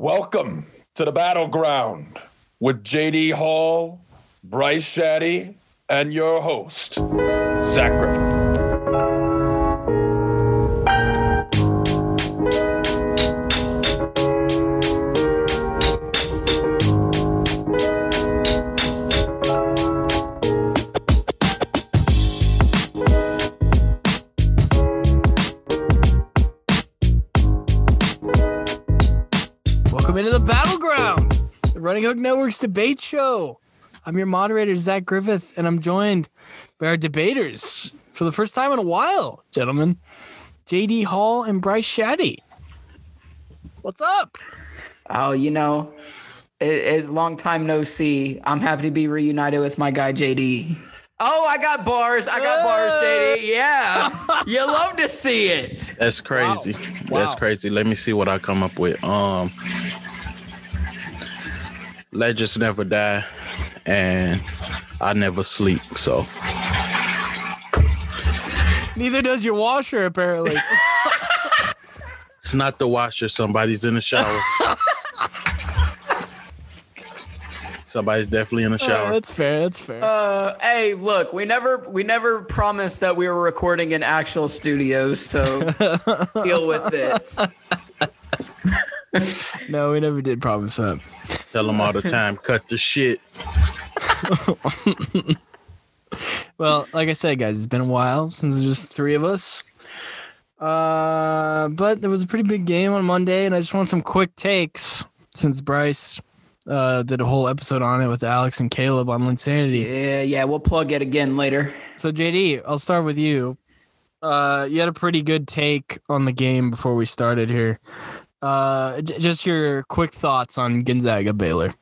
Welcome to the battleground with JD Hall, Bryce Shadday, and your host, Zach Griffith. The Running Hook Network's debate show. I'm your moderator, Zach Griffith, and I'm joined by our debaters for the first time in a while, gentlemen, JD Hall and Bryce Shadday. What's up? Oh, you know, it's long time no see. I'm happy to be reunited with my guy JD. Oh, I got bars. I got bars, JD. Yeah. you love to see it. That's crazy. Wow. That's crazy. Let me see what I come up with. Um Legends never die and I never sleep. So Neither does your washer, apparently. it's not the washer. Somebody's in the shower. Somebody's definitely in the Oh, shower. that's fair. That's fair. Uh, hey, look, we never we never promised that we were recording in actual studios, so deal with it. no, we never did promise that. Tell them all the time, cut the shit. Well, like I said, guys, it's been a while since there's just three of us. Uh, but there was a pretty big game on Monday, and I just want some quick takes since Bryce uh, did a whole episode on it with Alex and Caleb on Linsanity. Yeah, yeah, we'll plug it again later. So, JD, I'll start with you. Uh, you had a pretty good take on the game before we started here. Uh, j- just your quick thoughts on Gonzaga Baylor.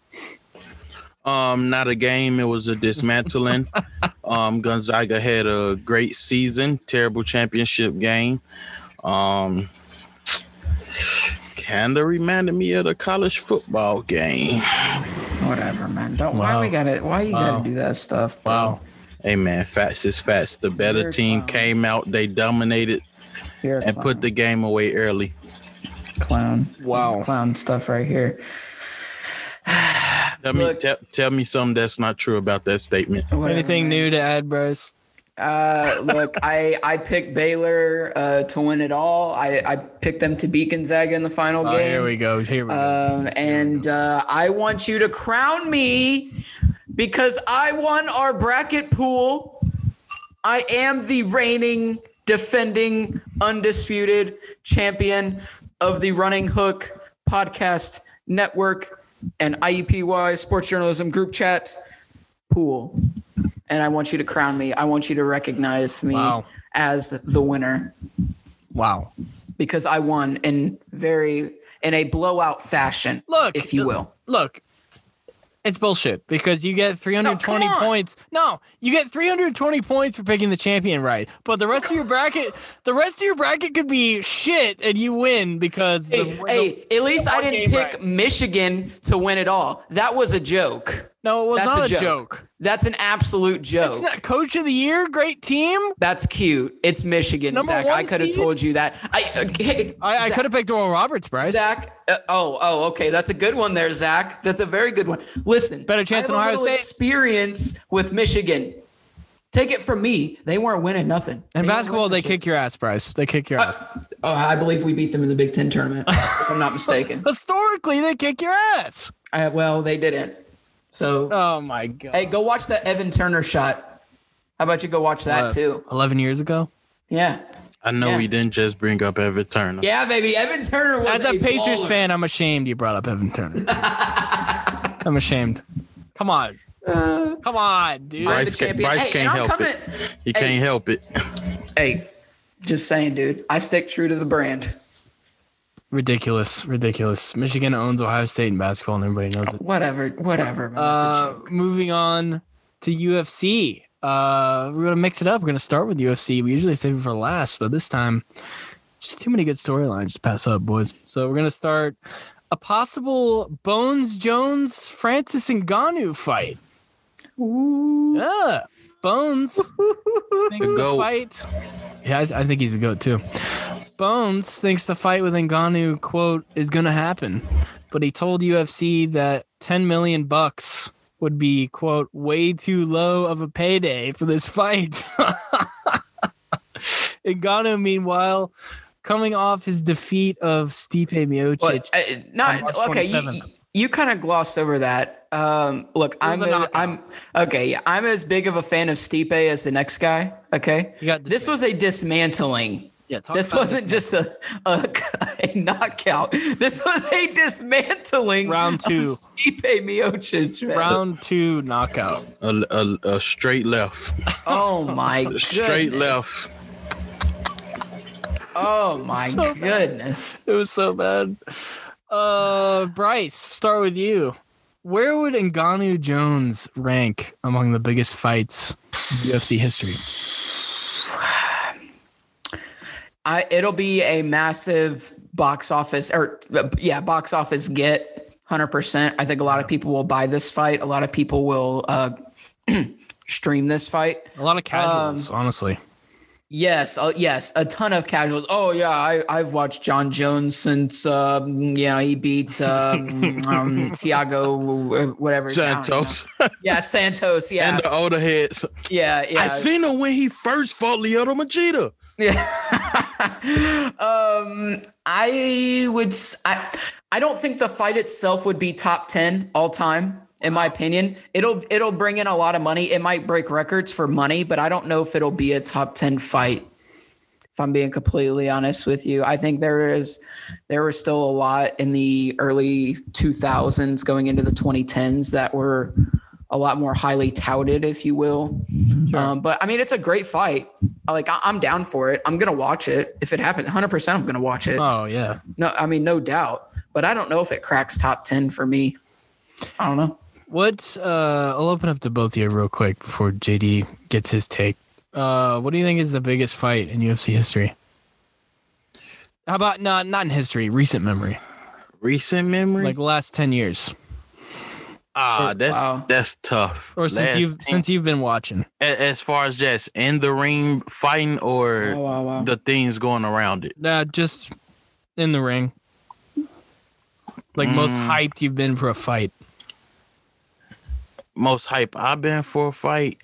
Um, not a game. It was a dismantling. um, Gonzaga had a great season, terrible championship game. Um, kind of reminded me of the college football game. Whatever, man. Don't why we gotta why you Wow. gotta do that stuff? bro? Wow. Hey man, facts is facts. The better You're team clown. came out, they dominated You're and clown. put the game away early. Clown. Wow. clown stuff right here. Tell me, Look. tell, tell me something that's not true about that statement. Whatever, Anything man. new to add, Bryce? Uh, look, I I picked Baylor uh, to win it all. I I picked them to beat Gonzaga in the final Oh, game. here we go. Here we go. Um, and uh, I want you to crown me because I won our bracket pool. I am the reigning, defending, undisputed champion of the Running Hook podcast network and IEPY Sports Journalism group chat pool. And I want you to crown me. I want you to recognize me Wow. as the winner Wow. because I won in very in a blowout fashion, Look, if you uh, will. Look, it's bullshit because you get 320 No, points. No, you get 320 points for picking the champion right. But the rest of your bracket, the rest of your bracket could be shit and you win because Hey, the, hey, at least I didn't pick right. Michigan to win it all. That was a joke. No, it was That's not a joke. joke. That's an absolute joke. It's not coach of the year, great team. That's cute. It's Michigan, Number Zach. I could have told you that. I, uh, hey, I, I could have picked Oral Roberts, Bryce. Zach. Uh, oh, oh, okay. That's a good one there, Zach. That's a very good one. Listen, Better chance than Ohio State. Experience with Michigan. Take it from me. They weren't winning nothing. In They basketball, they kick your ass, Bryce. They kick your ass. Oh, I believe we beat them in the Big Ten tournament, if I'm not mistaken. Historically, they kick your ass. Uh, well, they didn't. So, Oh my god. hey, go watch that Evan Turner shot. How about you go watch that Uh, too? 11 years ago. Yeah. I know Yeah. we didn't just bring up Evan Turner. Yeah, baby. Evan Turner was As a Pacers baller. fan, I'm ashamed you brought up Evan Turner. I'm ashamed. Come on. Come on, dude. Bryce the can't- Bryce Hey, can't help coming- it. He Hey. can't help it. Hey, just saying, dude. I stick true to the brand. Ridiculous. Ridiculous. Michigan owns Ohio State in basketball and everybody knows it. Whatever, whatever. Man. Uh, moving on to UFC. Uh, we're going to mix it up. We're going to start with UFC. We usually save it for last, but this time, just too many good storylines to pass up, boys. So we're going to start a possible Bones Jones Francis Ngannou fight. Ooh. Yeah. Bones thinks the goat. fight. Yeah, I, I think he's a goat too. Bones thinks the fight with Ngannou, quote, is going to happen. but he told UFC that 10 million bucks would be quote way too low of a payday for this fight. Ngannou, meanwhile, coming off his defeat of Stipe Miocic. But uh, not okay. You, you kind of glossed over that. Um, look, I'm a. I'm okay. Yeah, I'm as big of a fan of Stipe as the next guy. Okay, this was a dismantling. Yeah, talk This about wasn't just a, a a knockout. This was a dismantling. Round two. Of Stipe Miocic. man. round two knockout. A, a, a straight left, Oh my A straight left. Oh my So bad. goodness. It was so bad. Uh, Bryce, start with you. Where would Ngannou Jones rank among the biggest fights in UFC history? I it'll be a massive box office or uh, yeah, box office get 100%. I think a lot of people will buy this fight. A lot of people will uh stream this fight. A lot of casuals, honestly. Yes, uh, yes, a ton of casuals. Oh yeah, I I've watched Jon Jones since um yeah, he beat um, um Thiago whatever his name is. Santos Yeah, Santos, yeah. and the older heads. yeah, yeah. I seen him when he first fought Lyoto Machida. Yeah. um, I would. I, I don't think the fight itself would be top ten all time. In my opinion, it'll it'll bring in a lot of money. It might break records for money, but I don't know if it'll be a top ten fight. If I'm being completely honest with you, I think there is there was still a lot in the early 2000s going into the 2010s that were a lot more highly touted, if you will. Um, but I mean, it's a great fight. Like I- I'm down for it. I'm gonna watch it if it happens. 100. percent I'm gonna watch it. Oh yeah. No, I mean no doubt. But I don't know if it cracks top 10 for me. I don't know. What? Uh, I'll open up to both of you real quick before JD gets his take. Uh, what do you think is the biggest fight in UFC history? How about not not in history, recent memory, Recent memory. like the last ten years, ah, that's Wow. that's tough. or since Last you've since you've been watching? as far as just in the ring fighting or Oh, wow, wow. the things going around it. Nah, just in the ring. Like most Mm. hyped you've been for a fight. Most hype I've been for a fight.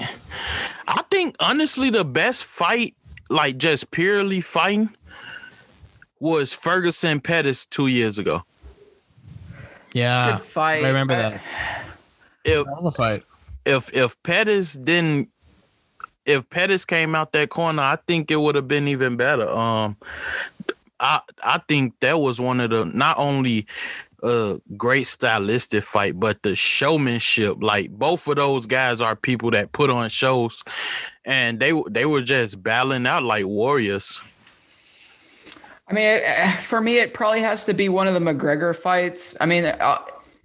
I think honestly the best fight, like just purely fighting, was Ferguson Pettis two years ago. Yeah, Good fight. I remember that. If a fight. if if Pettis didn't if Pettis came out that corner, I think it would have been even better. Um I I think that was one of the not only a great stylistic fight, but the showmanship. Like both of those guys are people that put on shows, and they they were just battling out like warriors. I mean, uh, for me, it probably has to be one of the McGregor fights. I mean, uh,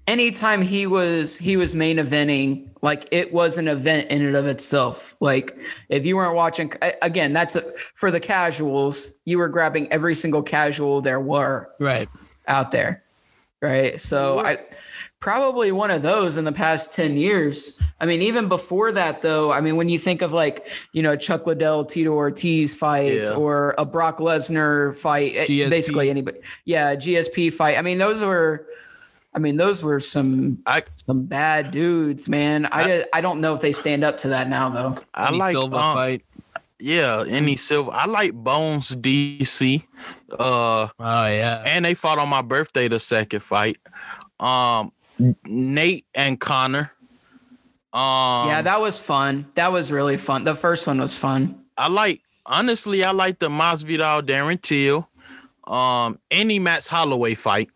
anytime he was he was main eventing, like it was an event in and of itself. Like if you weren't watching, again, that's a, for the casuals. You were grabbing every single casual there were Right. out there, right? So I probably one of those in the past 10 years. I mean, even before that, though, I mean, when you think of like, you know, Chuck Liddell, Tito Ortiz fight Yeah. or a Brock Lesnar fight, eh, GSP. basically anybody. Yeah, GSP fight. I mean, those were. I mean, those were some I some bad dudes, man. I I, I don't know if they stand up to that now, though. I Any like Silva um, fight. Yeah, any Silva. I like Bones DC. Uh Oh yeah. and they fought on my birthday the second fight. Um Nate and Conor. Um yeah, that was fun. That was really fun. The first one was fun. I like honestly I like the Masvidal Darren Till. Um any Max Holloway fight.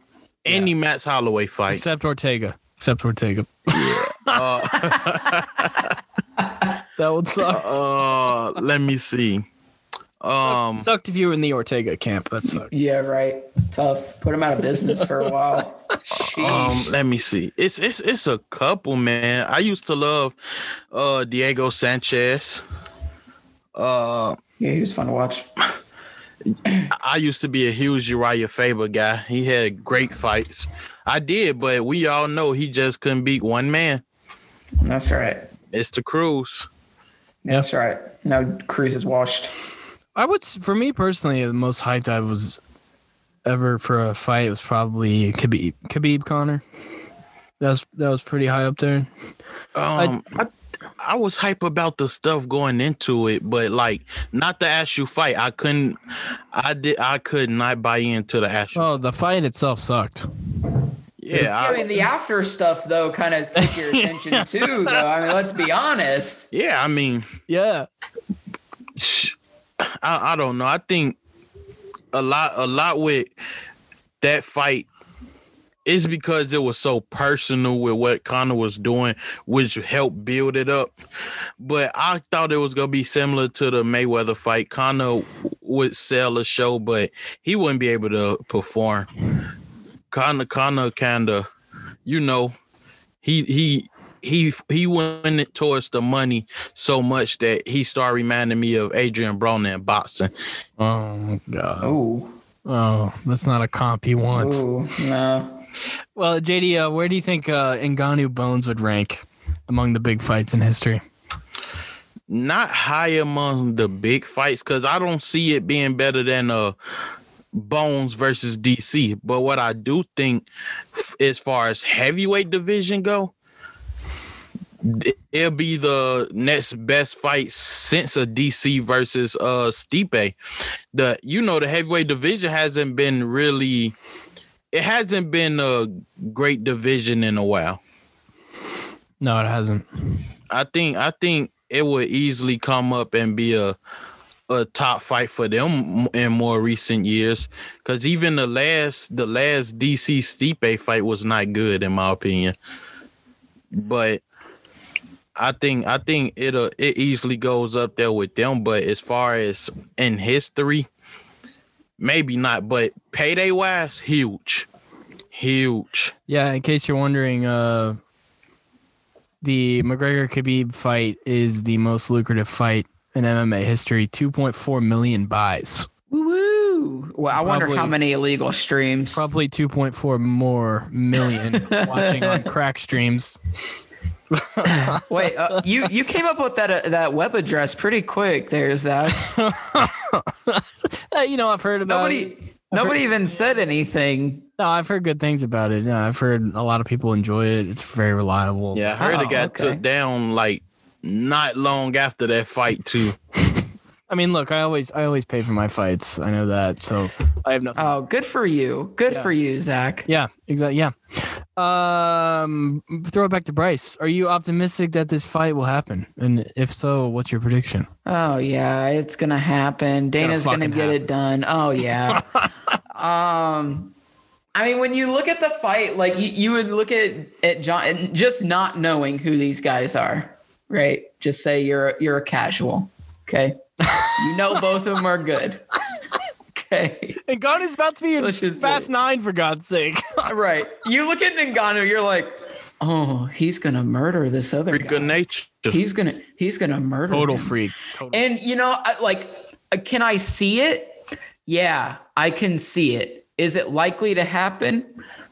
Any Max Holloway fight. Except Ortega. Except Ortega. Uh, That one sucked. uh let me see. Um sucked if you were in the Ortega camp. That sucked. Yeah, right. Tough. Put him out of business for a while. Um, let me see. It's it's it's a couple, man. I used to love uh Diego Sanchez. Uh yeah, he was fun to watch. I used to be a huge Uriah Faber guy. He had great fights. I did, but we all know he just couldn't beat one man. That's right. Mr. Cruz. That's right. No, Cruz is washed. I would, for me personally, the most hyped I was ever for a fight was probably Khabib, Khabib Conor. That was that was pretty high up there. Um, I, I was hype about the stuff going into it, but like not the actual fight. I couldn't. I did. I could not buy into the actual. Oh, the fight itself sucked. yeah, I, I, mean, the after stuff though kind of took your attention too. Though I mean, let's be honest. yeah. I mean, Yeah. I, I don't know. I think a lot a lot with that fight is because it was so personal with what Conor was doing, which helped build it up. But I thought it was gonna be similar to the Mayweather fight. Conor would sell a show, but he wouldn't be able to perform. Conor Conor kinda, you know, he he he he went it towards the money so much that he started reminding me of Adrian Broner in boxing. Oh my god. Oh, Oh, that's not a comp he wants. oh no. Well, JD, uh, where do you think uh, Ngannou Bones would rank among the big fights in history? Not high among the big fights because I don't see it being better than uh Bones versus DC. But what I do think, f- as far as heavyweight division go, th- it'll be the next best fight since a DC versus uh Stipe. The you know the heavyweight division hasn't been really, it hasn't been a great division in a while. No, it hasn't. I think I think it would easily come up and be a a top fight for them in more recent years. Cause even the last the last DC Stipe fight was not good in my opinion. But I think I think it'll it easily goes up there with them. But as far as in history, maybe not. But payday wise, huge. Huge. Yeah, in case you're wondering, uh, the McGregor Khabib fight is the most lucrative fight in MMA history. 2.4 million buys. Woo woo. Well, I wonder how many illegal streams. Probably 2.4 more million watching on crack streams. Wait, uh, you you came up with that uh, that web address pretty quick. There's that. Uh, you know, I've heard about it. Nobody nobody even said anything. No, I've heard good things about it. Yeah, I've heard a lot of people enjoy it. It's very reliable. Yeah, I heard Oh, it got okay. took down like not long after that fight too. I mean, look, I always I always pay for my fights. I know that, so I have nothing. Oh, good for you. Good Yeah. for you, Zach. Yeah, exactly. Yeah. Um, throw it back to Bryce. Are you optimistic that this fight will happen? And if so, what's your prediction? Oh yeah, it's gonna happen. Dana's gonna, fucking get it done. Oh yeah. um, I mean, when you look at the fight, like you, you would look at at Jon, just not knowing who these guys are, right? Just say you're you're a casual, okay? You know both of them are good. Okay. And Ngannou's about to be in Let's Fast Nine for God's sake. right. You look at Ngannou, you're like, oh, he's gonna murder this other Freak of guy. nature. He's gonna he's gonna murder Total him. freak. Total. And you know, I- like, uh, can I see it? Yeah, I can see it. Is it likely to happen?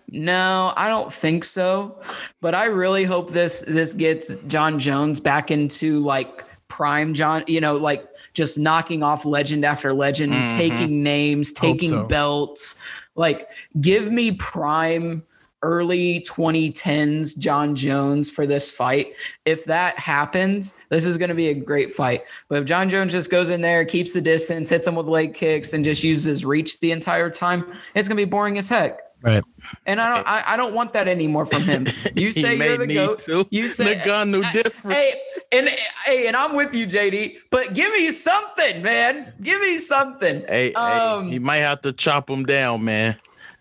No, I don't think so. But I really hope this this gets Jon Jones back into like prime Jon. You know, like just knocking off legend after legend, Mhm. taking names, taking so. belts. Like, give me prime early 2010s Jon Jones for this fight. If that happens, this is going to be a great fight. But if Jon Jones just goes in there, keeps the distance, hits him with leg kicks, and just uses reach the entire time, it's going to be boring as heck. Right. And I don't, I, I don't want that anymore from him. You say you're the goat. to. You say Ngannou I- different. Hey, and hey, and I'm with you, JD. But give me something, man. Give me something. Hey, Um, hey, you might have to chop him down, man.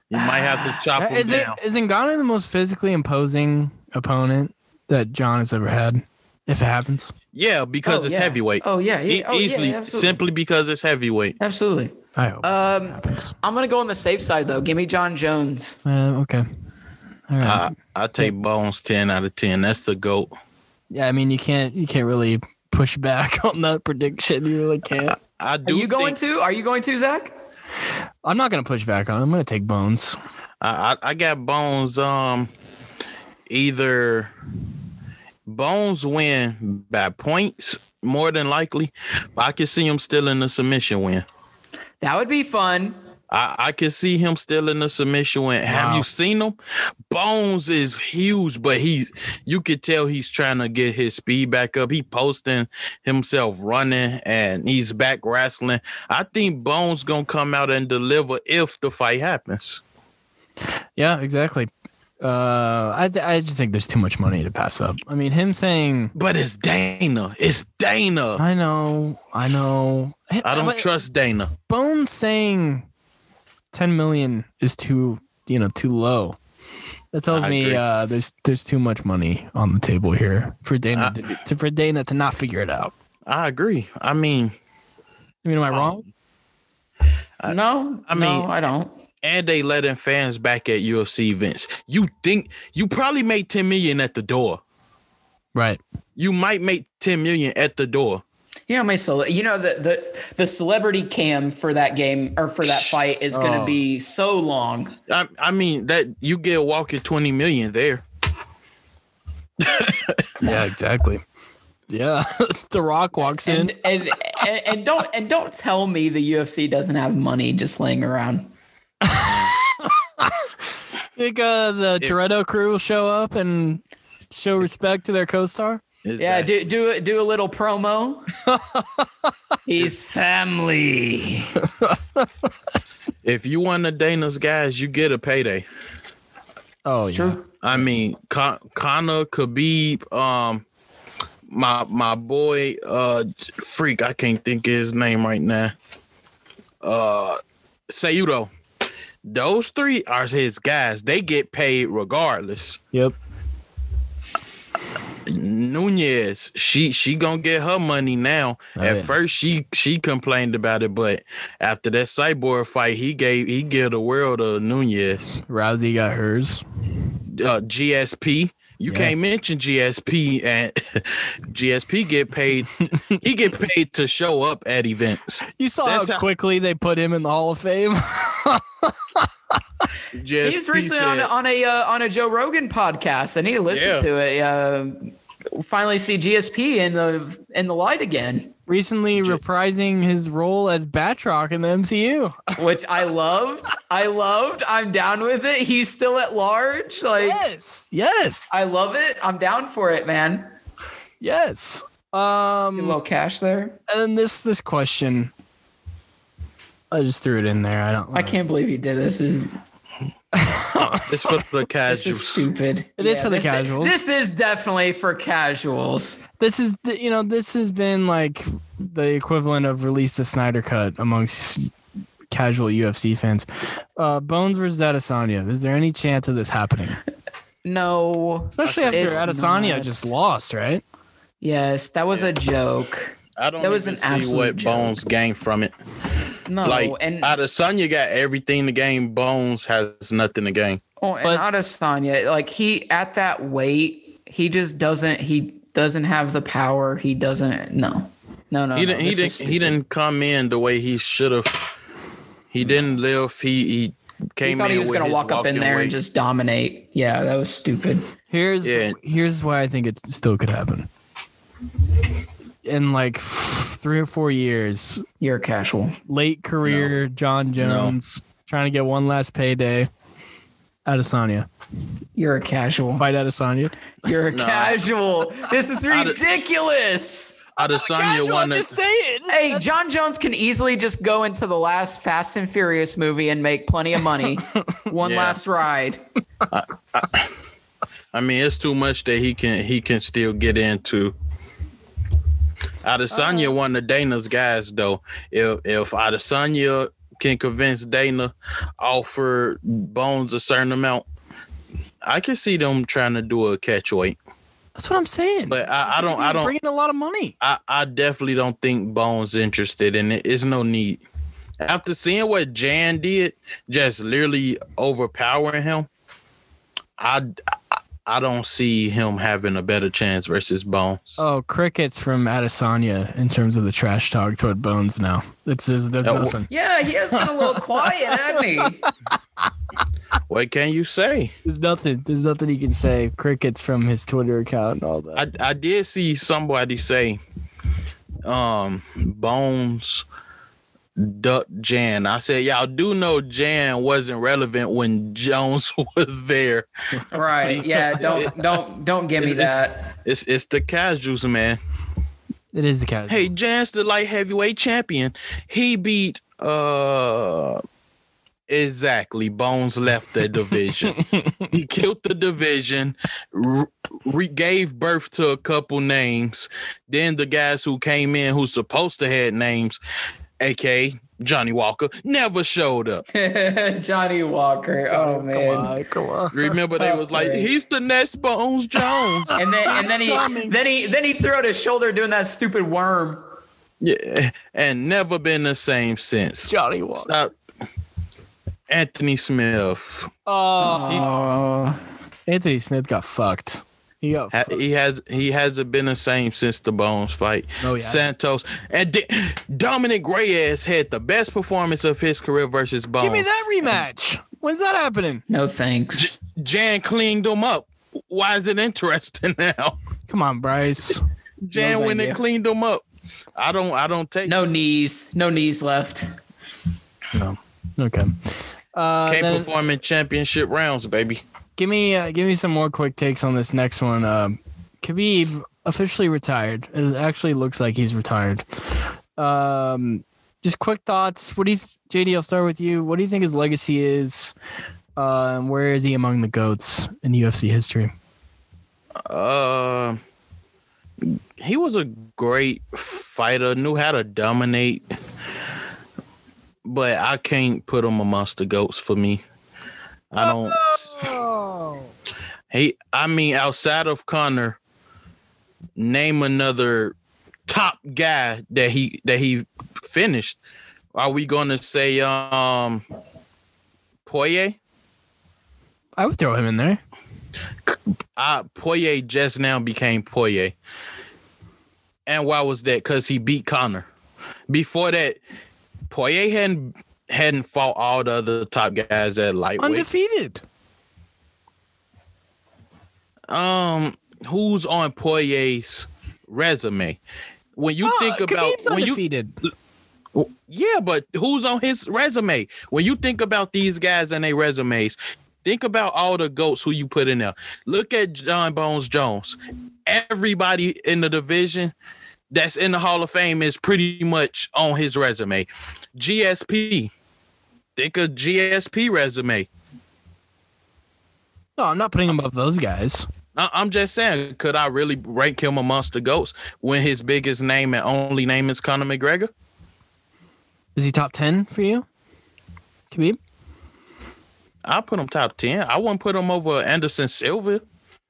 You might have to chop him Is it down. is Ngannou the most physically imposing opponent that Jon has ever had? If it happens, Yeah, because Oh, it's yeah. heavyweight. Oh yeah, yeah. Oh, easily, absolutely. simply because it's heavyweight. absolutely. I hope Um, it happens. I'm gonna go on the safe side though. Give me Jon Jones. Uh, okay. All right. I I take Bones ten out of ten. That's the goat. yeah, I mean you can't you can't really push back on that prediction. You really can't. I Are do. you going to? Are you going to, Zach? I'm not gonna push back on. it. I'm gonna take Bones. I, I I got Bones. Um, either Bones win by points more than likely, but I can see him still in the submission win. That would be fun. I, I can see him still in the submission win. Have you seen him? Bones is huge, but he's you could tell he's trying to get his speed back up. He posting himself running and he's back wrestling. I think Bones gonna come out and deliver if the fight happens. Yeah, exactly. Uh, I I just think there's too much money to pass up. I mean, him saying, But it's Dana. It's Dana. "I know, I know," I don't But trust Dana. Bones saying ten million is too, you know, too low. That tells I me agree. uh, there's there's too much money on the table here for Dana I- to, to for Dana to not figure it out. I agree. I mean, I mean, am I wrong? I- no, I I mean- mean, no, I don't. And they letting fans back at UFC events. You think you probably made 10 million at the door. Right. You might make 10 million at the door. You know, my cele- you know the the the celebrity cam for that game or for that fight is going to Oh. be so long. I, I mean that you get a walking 20 million there. Yeah, exactly. Yeah, The Rock walks in. And, and and and don't and don't tell me the UFC doesn't have money just laying around. Think uh, the If- Toretto crew will show up and show respect to their co-star. Yeah, do do do a little promo. He's family. If you one of Dana's guys, you get a payday. Oh It's yeah. true. I mean, Con- Conor, Khabib, um, my my boy, uh, freak, I can't think of his name right now. Uh, Cejudo. Those three are his guys. They get paid regardless. Yep. Nunes, she she gonna get her money now. Oh, At yeah. first, she she complained about it, but after that cyborg fight, he gave he gave the world to Nunes. Rousey got hers. uh, GSP. You Yeah. can't mention GSP and GSP get paid. he get paid to show up at events. You saw That's how how- quickly they put him in the Hall of Fame. GSP He was recently on a, said- on a uh, on a Joe Rogan podcast. I need to listen Yeah. to it. Uh, finally see GSP in the in the light again, Recently reprising his role as Batroc in the MCU. which I loved. I loved. I'm down with it. He's still at large. Like Yes. Yes. I love it. I'm down for it, man. Yes. Get a Um little cash there. and then this this question I just threw it in there. I don't I can't believe you did this. This is, it's for the this is casuals. stupid. It is for the this casuals. this is definitely for casuals. this is the, you know this has been like the equivalent of release the Snyder cut amongst casual UFC fans. Uh, Bones versus Adesanya. Is there any chance of this happening? No. Especially after It's Adesanya not. just lost, right? Yes, that was a joke. I don't That was even an see what joke. Bones gained from it. No, like and Adesanya got everything to gain. Bones has nothing to gain. Oh, and But- Adesanya, like he at that weight, he just doesn't. He doesn't have the power. He doesn't. No, no, no. he no, didn't. He didn't. He didn't come in the way he should have. He didn't live. He he He came thought in he was gonna walk up in there weight. and just dominate. Yeah, that was stupid. Here's Yeah. here's why I think it still could happen. In like three or four years, You're casual. late career Jon Jones trying to get one last payday. Adesanya, You're a casual. fight Adesanya. You're a No. casual. This is Ade- ridiculous. Adesanya won it. saying. Hey, Jon Jones can easily just go into the last Fast and Furious movie and make plenty of money. One Yeah. last ride. I mean, it's too much that he can he can still get into. Adesanya Uh. one of Dana's guys though. If if Adesanya can convince Dana offer Bones a certain amount, I can see them trying to do a catch weight. That's what I'm saying. But I, I don't I don't bringing a lot of money. I, I definitely don't think Bones interested in it. It's no need. After seeing what Jan did, just literally overpowering him, I, I, I don't see him having a better chance versus Bones. Oh, crickets from Adesanya in terms of the trash talk toward Bones. Now it's just there's Uh, nothing. Yeah, he has been a little quiet, hasn't he? What can you say? There's nothing. There's nothing he can say. Crickets from his Twitter account and all that. I, I did see somebody say, um, Bones duck Jan. I said, y'all do know Jan wasn't relevant when Jones was there. Right. Yeah. Don't don't don't give me It's- that. It's it's the casuals, man. It is the casual. Hey, Jan's the light heavyweight champion. He beat uh exactly Bones left the division. he killed the division, re- re- gave birth to a couple names. Then the guys who came in who's supposed to had names, aka Johnny Walker, never showed up. Johnny Walker. Oh come man. on, come on. Remember they was like, he's the next Bones Jones. And then and then he then he then he threw out his shoulder doing that stupid worm. yeah, and never been the same since. Johnny Walker. Stop. Anthony Smith. Oh, Oh. Anthony Smith got fucked. He got. Ha- He has he hasn't been the same since the Bones fight. No, he hasn't. Santos and D- Dominick Reyes had the best performance of his career versus Bones. Give me that rematch. When's that happening? No thanks. Jan cleaned him up. Why is it interesting now? Come on, Bryce. Jan thank went you. and cleaned him up. I don't I don't take No knees. No knees left. No. Okay. Uh, can't then perform in championship rounds, baby. Give me uh, give me some more quick takes on this next one. Um, Khabib officially retired. It actually looks like he's retired. Um, just quick thoughts. What do you, JD? I'll start with you. What do you think his legacy is? Uh, and where is he among the goats in UFC history? Uh, he was a great fighter, knew how to dominate, but I can't put him amongst the goats for me. I don't. He, I mean, outside of Conor, name another top guy that he that he finished. Are we going to say um Poirier? I would throw him in there. uh Poirier just now became Poirier. And why was that? Because he beat Conor. Before that, Poirier hadn't hadn't fought all the other top guys at lightweight. Undefeated. Um, who's on Poirier's resume? When you Oh, think about Khabib's when you undefeated. yeah, but who's on his resume? When you think about these guys and their resumes, think about all the goats who you put in there. Look at Jon Bones Jones. Everybody in the division that's in the Hall of Fame is pretty much on his resume. GSP. Think of GSP resume. No, I'm not putting him above those guys. I- I'm just saying, could I really rank him amongst the goats when his biggest name and only name is Conor McGregor? Is he top ten for you? Khabib? I put him top ten. I wouldn't put him over Anderson Silva.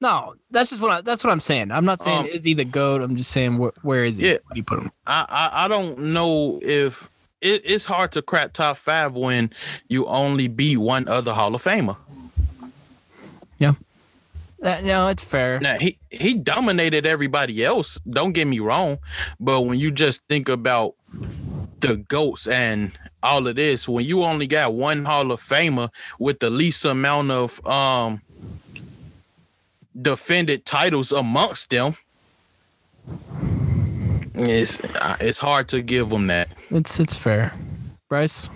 No, that's just what I, that's what I'm saying. I'm not saying Um, is he the goat. I'm just saying where, where is he? Yeah. You put him? I, I I don't know if it, it's hard to crack top five when you only beat one other Hall of Famer. Uh, no, it's fair. Now he he dominated everybody else. Don't get me wrong, but when you just think about the goats and all of this, when you only got one Hall of Famer with the least amount of um defended titles amongst them, it's uh, it's hard to give them that. It's it's fair. Bryce,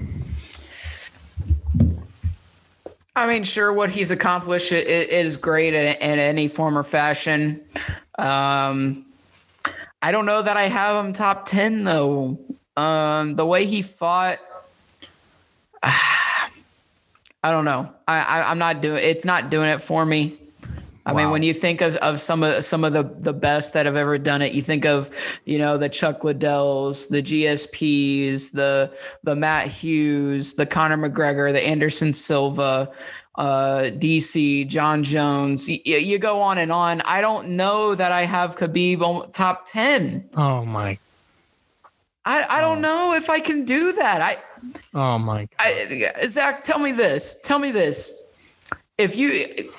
I mean, sure, what he's accomplished is great in, in any form or fashion. Um, I don't know that I have him top 10, though. Um, the way he fought, I don't know. I, I, I'm not doing it's not doing it for me. I mean, when you think of, of some of some of the, the best that have ever done it, you think of, you know, the Chuck Liddells, the GSPs, the the Matt Hughes, the Conor McGregor, the Anderson Silva, uh, DC, Jon Jones. You, you go on and on. I don't know that I have Khabib on top ten. oh my, I, I don't know if I can do that. I oh my. I, Zach, tell me this. Tell me this. If you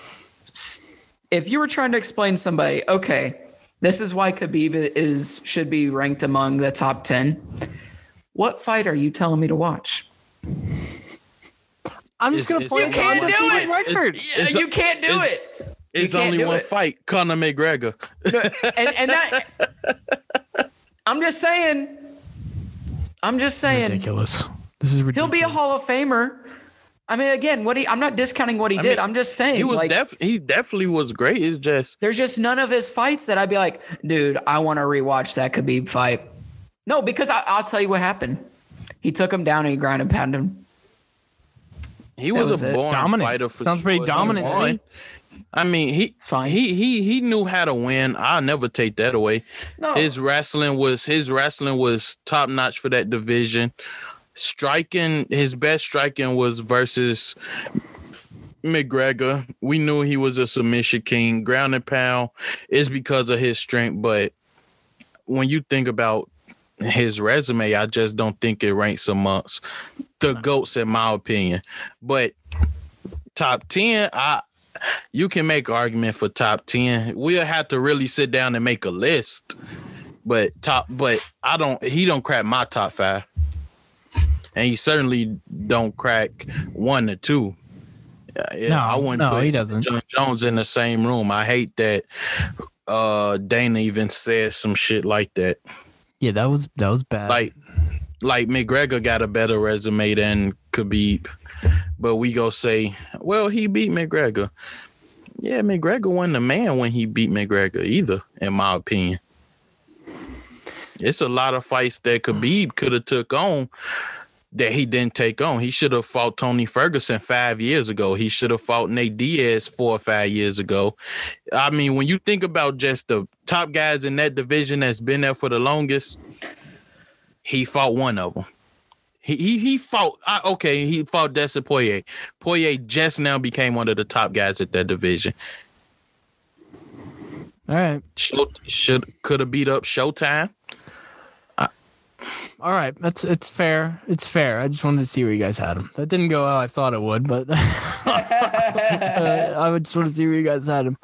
if you were trying to explain somebody, okay, this is why Khabib is should be ranked among the top ten. What fight are you telling me to watch? I'm just gonna point only to one- undefeated it's- record. It's- you can't do it's- it. It's only one it. fight, Conor McGregor. And and that I'm just saying. I'm just saying ridiculous. This is ridiculous. he'll be a Hall of Famer. I mean, again, what he I'm not discounting what he I did. mean, I'm just saying He was like def he definitely was great. It's just there's just none of his fights that I'd be like, dude, I want to rewatch that Khabib fight. No, because I, I'll tell you what happened. He took him down and he ground and pounded him. he was, was a it. born Dominant. fighter for Sounds pretty sure. He dominant to me. I mean, he fine. he he he knew how to win. I'll never take that away. No, His wrestling was his wrestling was top notch for that division. Striking, his best striking was versus McGregor. We knew he was a submission king. Ground and pound is because of his strength, but when you think about his resume, I just don't think it ranks amongst the goats, in my opinion. But top ten, I you can make argument for top ten. We'll have to really sit down and make a list. But top, but I don't. He don't crack my top five, and he certainly don't crack one or two. Yeah, No, I wouldn't no, he doesn't. Jon Jones in the same room. I hate that. Uh, Dana even said some shit like that. Yeah, that was that was bad. Like, like McGregor got a better resume than Khabib, but we go say, well, he beat McGregor. Yeah, McGregor wasn't the man when he beat McGregor either, in my opinion. It's a lot of fights that Khabib could have took on that he didn't take on. He should have fought Tony Ferguson five years ago. He should have fought Nate Diaz four or five years ago. I mean, when you think about just the top guys in that division that's been there for the longest, he fought one of them. He he, he fought. I, okay, he fought Dustin Poirier. Poirier just now became one of the top guys at that division. All right. Show, should could have beat up Showtime. All right, that's it's fair. It's fair. I just wanted to see where you guys had him. That didn't go how I thought it would, but uh, I would just want to see where you guys had him.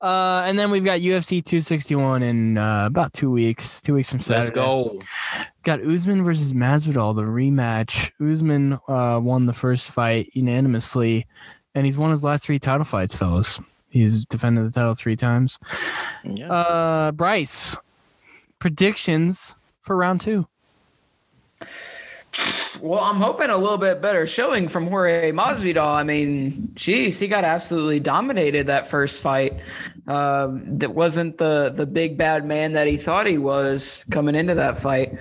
Uh, and then we've got UFC 261 in uh, about two weeks. Two weeks from Saturday. Let's go. Got Usman versus Masvidal, the rematch. Usman uh, won the first fight unanimously, and he's won his last three title fights, fellas. He's defended the title three times. Yeah. Uh, Bryce, predictions for round two. Well, I'm hoping a little bit better showing from Jorge Masvidal. I mean, geez, he got absolutely dominated that first fight. Um, that wasn't the the big bad man that he thought he was coming into that fight.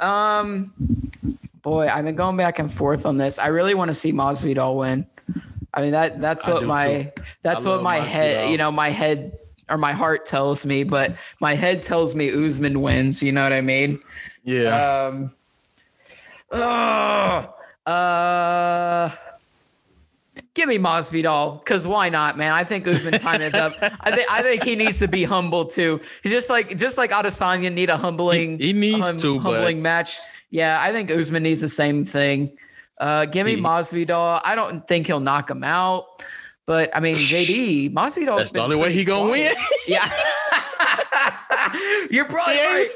Um, boy, I've been going back and forth on this. I really want to see Masvidal win. I mean that that's what my that's I what my head, you know, my head or my heart tells me, but my head tells me Usman wins. You know what I mean? Yeah. Um, ugh, uh, give me Masvidal because why not, man? I think Usman time is up. I think I think he needs to be humble too. He's just like just like Adesanya need a humbling. He- he needs hum- to, but- humbling match. Yeah, I think Usman needs the same thing. Uh, give me He- Masvidal. I don't think he'll knock him out, but I mean JD Masvidal. That's the only way he gonna win. Yeah, you're probably right.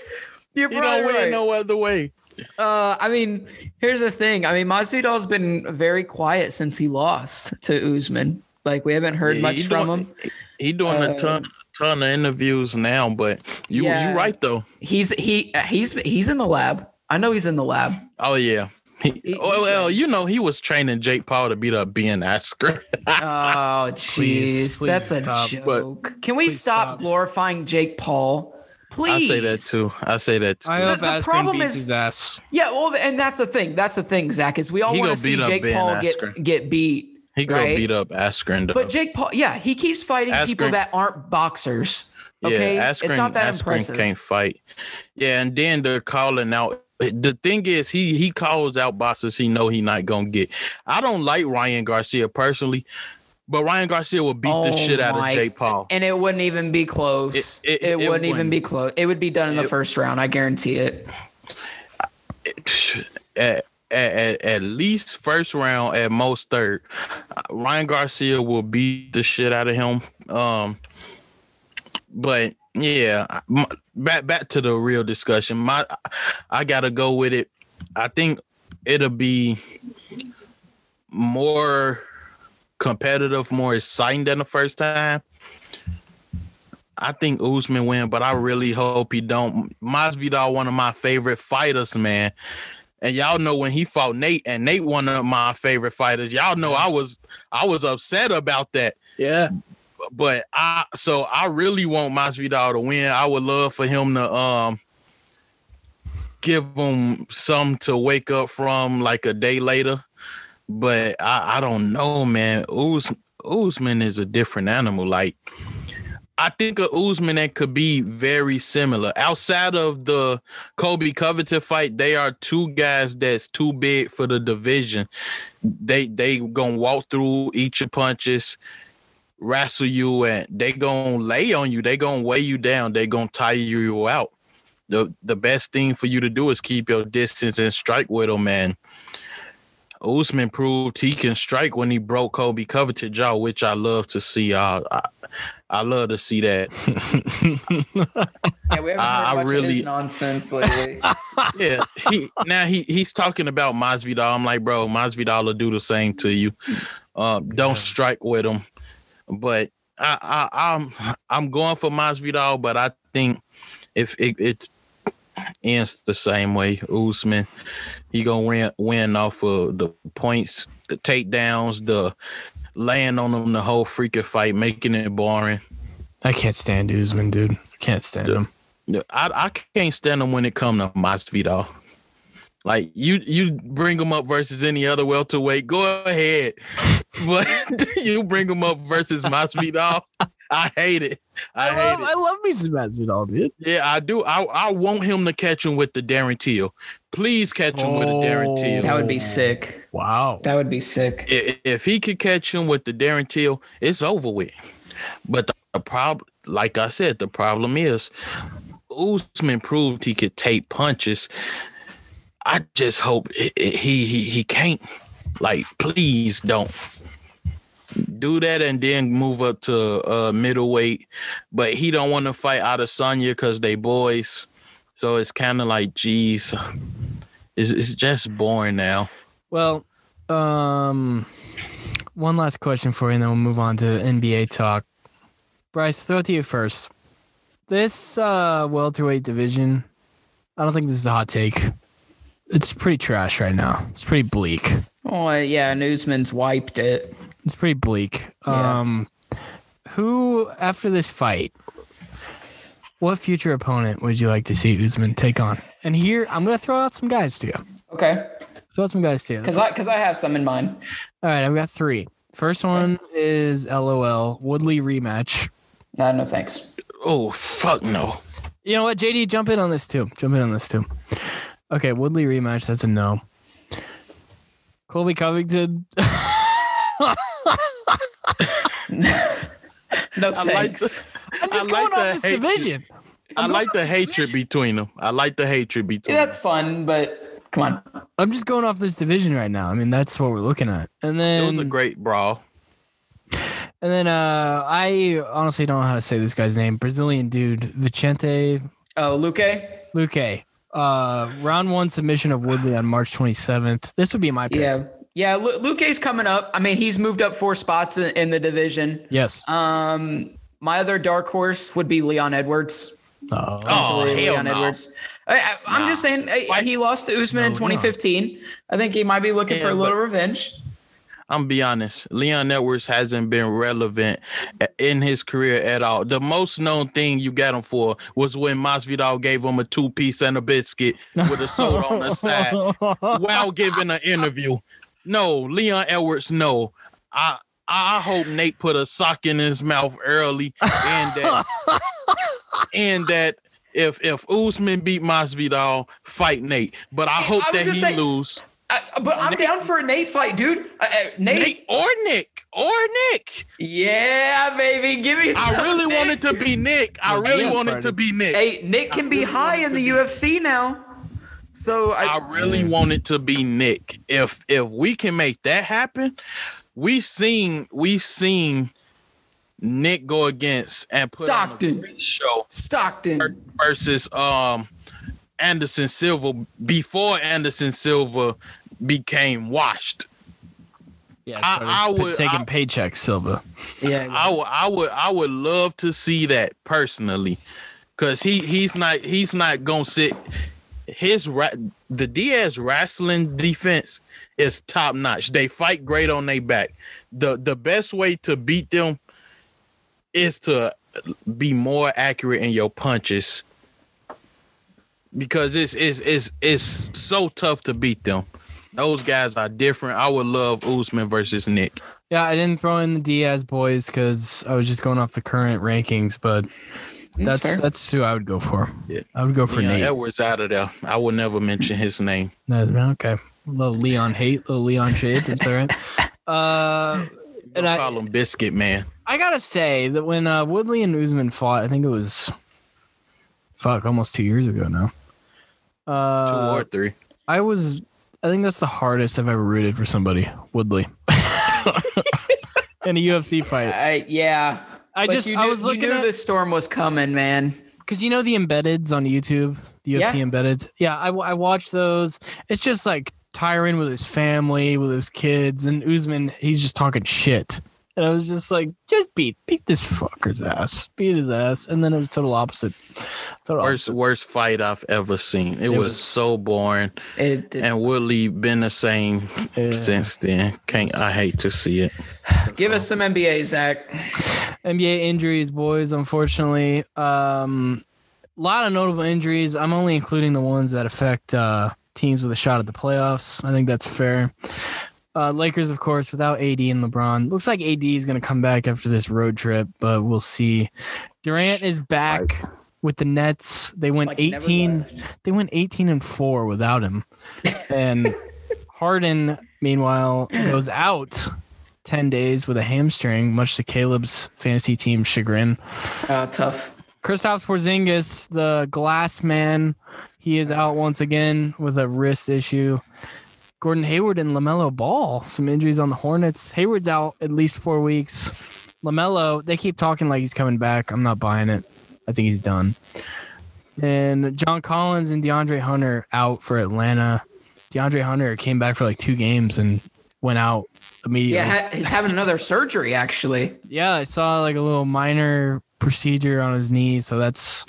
You're probably don't win no other way. Uh, I mean, here's the thing. I mean, Masvidal's been very quiet since he lost to Usman. Like we haven't heard Yeah, much from doing- him. He doing Uh, a ton ton of interviews now, but you Yeah. you right though. He's he he's he's in the lab. I know he's in the lab. Oh yeah. He, He- well, you know he was training Jake Paul to beat up Ben Askren. Oh, Please, jeez, that's a stop. joke. Can we stop, stop. glorifying Jake Paul? Please. I say that too. I say that too. I The- hope the Askren problem beats is- his ass. Yeah, well, and that's the thing. That's the thing, Zach. Is we all want gonna see Jake Ben Paul Askren. get get beat. he gonna right? beat up Askren though. But Jake Paul, yeah, he keeps fighting people that aren't boxers. Okay, yeah, Askren, it's not that Askren impressive. can't fight. Yeah, and then they're calling out. The thing is, he he calls out boxers he know he not gonna get. I don't like Ryan Garcia personally, but Ryan Garcia will beat the Oh shit out of Jake Paul. and it wouldn't even be close. It- It, it- it wouldn't even wouldn't. be close. It would be done in the first round. I guarantee it. at, at, at least first round, at most third. Ryan Garcia will beat the shit out of him. Um, but yeah, back back to the real discussion. My, I gotta go with it. I think it'll be more competitive, more exciting than the first time. I think Usman win, but I really hope he don't. Masvidal, one of my favorite fighters, man. And y'all know when he fought Nate, and Nate one of my favorite fighters. Y'all know I was I was upset about that. Yeah. But I so I really want Masvidal to win. I would love for him to um give him some to wake up from like a day later. But I, I don't know, man. Uz, Usman is a different animal. Like I think a Usman that could be very similar. Outside of the Colby Covington fight, they are two guys that's too big for the division. They they gonna walk through each your punches, wrestle you, and they gonna lay on you. They gonna weigh you down. They gonna tire you out. The the best thing for you to do is keep your distance and strike with them, man. Usman proved he can strike when he broke Colby Covington jaw, which I love to see. I, I, I love to see that. Yeah, we haven't heard I- I much of really- his nonsense lately. yeah, he now he he's talking about Masvidal. I'm like, bro, Masvidal will do the same to you. Um, don't Yeah. strike with him. But I, I I'm I'm going for Masvidal, but I think if it, it ends the same way, Usman, he gonna win win off of the points, the takedowns, the laying on him the whole freaking fight, making it boring. I can't stand Usman, dude. I can't stand him. I I can't stand him when it come to Masvidal. Like you you bring him up versus any other welterweight, go ahead. But you bring him up versus Masvidal, I hate it. I, I, hate love, it. I love me some Masvidal, dude. Yeah, I do. I I want him to catch him with the Darren Till. Please catch him with a Darren Till. that would be sick. Wow. That would be sick. I- If he could catch him with the Darren Till, it's over with. But the, the problem, like I said, the problem is Usman proved he could take punches. I just hope i- i- he he he can't. Like, please don't do that and then move up to uh middleweight. But he don't want to fight Adesanya because they boys. So it's kind of like, geez, it's it's just boring now. Well, um, one last question for you, and then we'll move on to NBA talk. Bryce, throw it to you first. This uh, welterweight division, I don't think this is a hot take. It's pretty trash right now. It's pretty bleak. Oh yeah, Usman's wiped it. It's pretty bleak. Yeah. Um, who after this fight? What future opponent would you like to see Usman take on? And here, I'm gonna throw out some guys to you. Okay, Throw out some guys to you. because I because I have some in mind. All right, I've got three. First one is LOL Woodley rematch. No, no thanks. Oh fuck no. You know what, JD, jump in on this too. Jump in on this too. Okay, Woodley rematch. That's a no. Colby Covington. No I like thanks. I'm just I going like the off this hate- division. I like the hatred between them. I like the hatred between Yeah, that's fun, but come on. I'm just going off this division right now. I mean, that's what we're looking at. And then It then was a great brawl. and then uh I honestly don't know how to say this guy's name. Brazilian dude, Vicente Oh, Luque. Luque. Uh round one submission of Woodley on March 27th. This would be my pick. Yeah, yeah. Lu- Luque's coming up. I mean, he's moved up four spots in, in the division. Yes. Um, my other dark horse would be Leon Edwards. Oh. Oh, Leon no. Edwards. I, I, I'm Nah. just saying hey, Why- he lost to Usman in No, 2015. I think he might be looking for a little but- revenge. I'm gonna be honest. Leon Edwards hasn't been relevant eh, in his career at all. The most known thing you got him for was when Masvidal gave him a two piece and a biscuit with a soda on the side while giving an interview. No, Leon Edwards. No, I I hope Nate put a sock in his mouth early and that and that. If if Usman beat Masvidal, fight Nate. But I hope I that he say- lose. Uh, but I'm down for a Nate fight, dude. Uh, uh, Nate, Nate or Nick or Nick. yeah, baby, give me. I really Nick. want it to be Nick. I really yes, want it to be Nick. Hey, Nick can be high in the UFC now. So I, I really want it to be Nick. If if we can make that happen, we've seen we've seen Nick go against and put on a Stockton. great show Stockton. versus um Anderson Silva before Anderson Silva became washed. Yeah, I- started I p- would- taking I- paychecks, Silva. Yeah, I would I would I would love to see that personally. Cause he he's not he's not gonna sit his ra- the Diaz wrestling defense is top notch. They fight great on their back. the The best way to beat them is to be more accurate in your punches because it's it's it's it's so tough to beat them. Those guys are different. I would love Usman versus Nick. Yeah, I didn't throw in the Diaz boys because I was just going off the current rankings, but that's fair. that's, who I would go for. Yeah. I would go for Leon Nate. Edwards out of there. I would never mention his name. No, okay, a little Leon hate, little Leon shade. That's all right. Uh, And And I- call him Biscuit Man. I gotta say that when uh, Woodley and Usman fought, I think it was fuck almost two years ago now. Two Uh, or three. I was. I think that's the hardest I've ever rooted for somebody. Woodley. In a UFC fight, I, yeah. I just you I was looking you knew at this storm was coming, man. because you know the embeds on YouTube, the UFC Yeah. embedded. Yeah, I, I watch those. It's just like Tyron with his family, with his kids, and Usman. He's just talking shit, and I was just like, just beat beat this fucker's ass, beat his ass, and then it was total opposite. Total Worst opposite. worst fight I've ever seen. It, It was, was- so boring. It, it's- And Woodley been the same Yeah. since then. Can't I hate to see it. give us some NBA, Zach. NBA injuries, boys. Unfortunately, um, a lot of notable injuries. I'm only including the ones that affect uh, teams with a shot at the playoffs. I think that's fair. Uh, Lakers, of course, without AD and LeBron. Looks like AD is going to come back after this road trip, but we'll see. Durant is back with the Nets. They went Like, 18. They went 18 and four without him, and Harden, meanwhile, goes out. 10 days with a hamstring, much to Caleb's fantasy team chagrin. Oh, tough. Kristaps Porzingis, the glass man, he is out once again with a wrist issue. Gordon Hayward and LaMelo Ball, some injuries on the Hornets. Hayward's out at least four weeks. LaMelo, they keep talking like he's coming back. I'm not buying it. I think he's done. And John Collins and DeAndre Hunter out for Atlanta. DeAndre Hunter came back for like two games and went out immediately. Yeah, he's having another surgery, actually. Yeah, I saw like a little minor procedure on his knee, so that's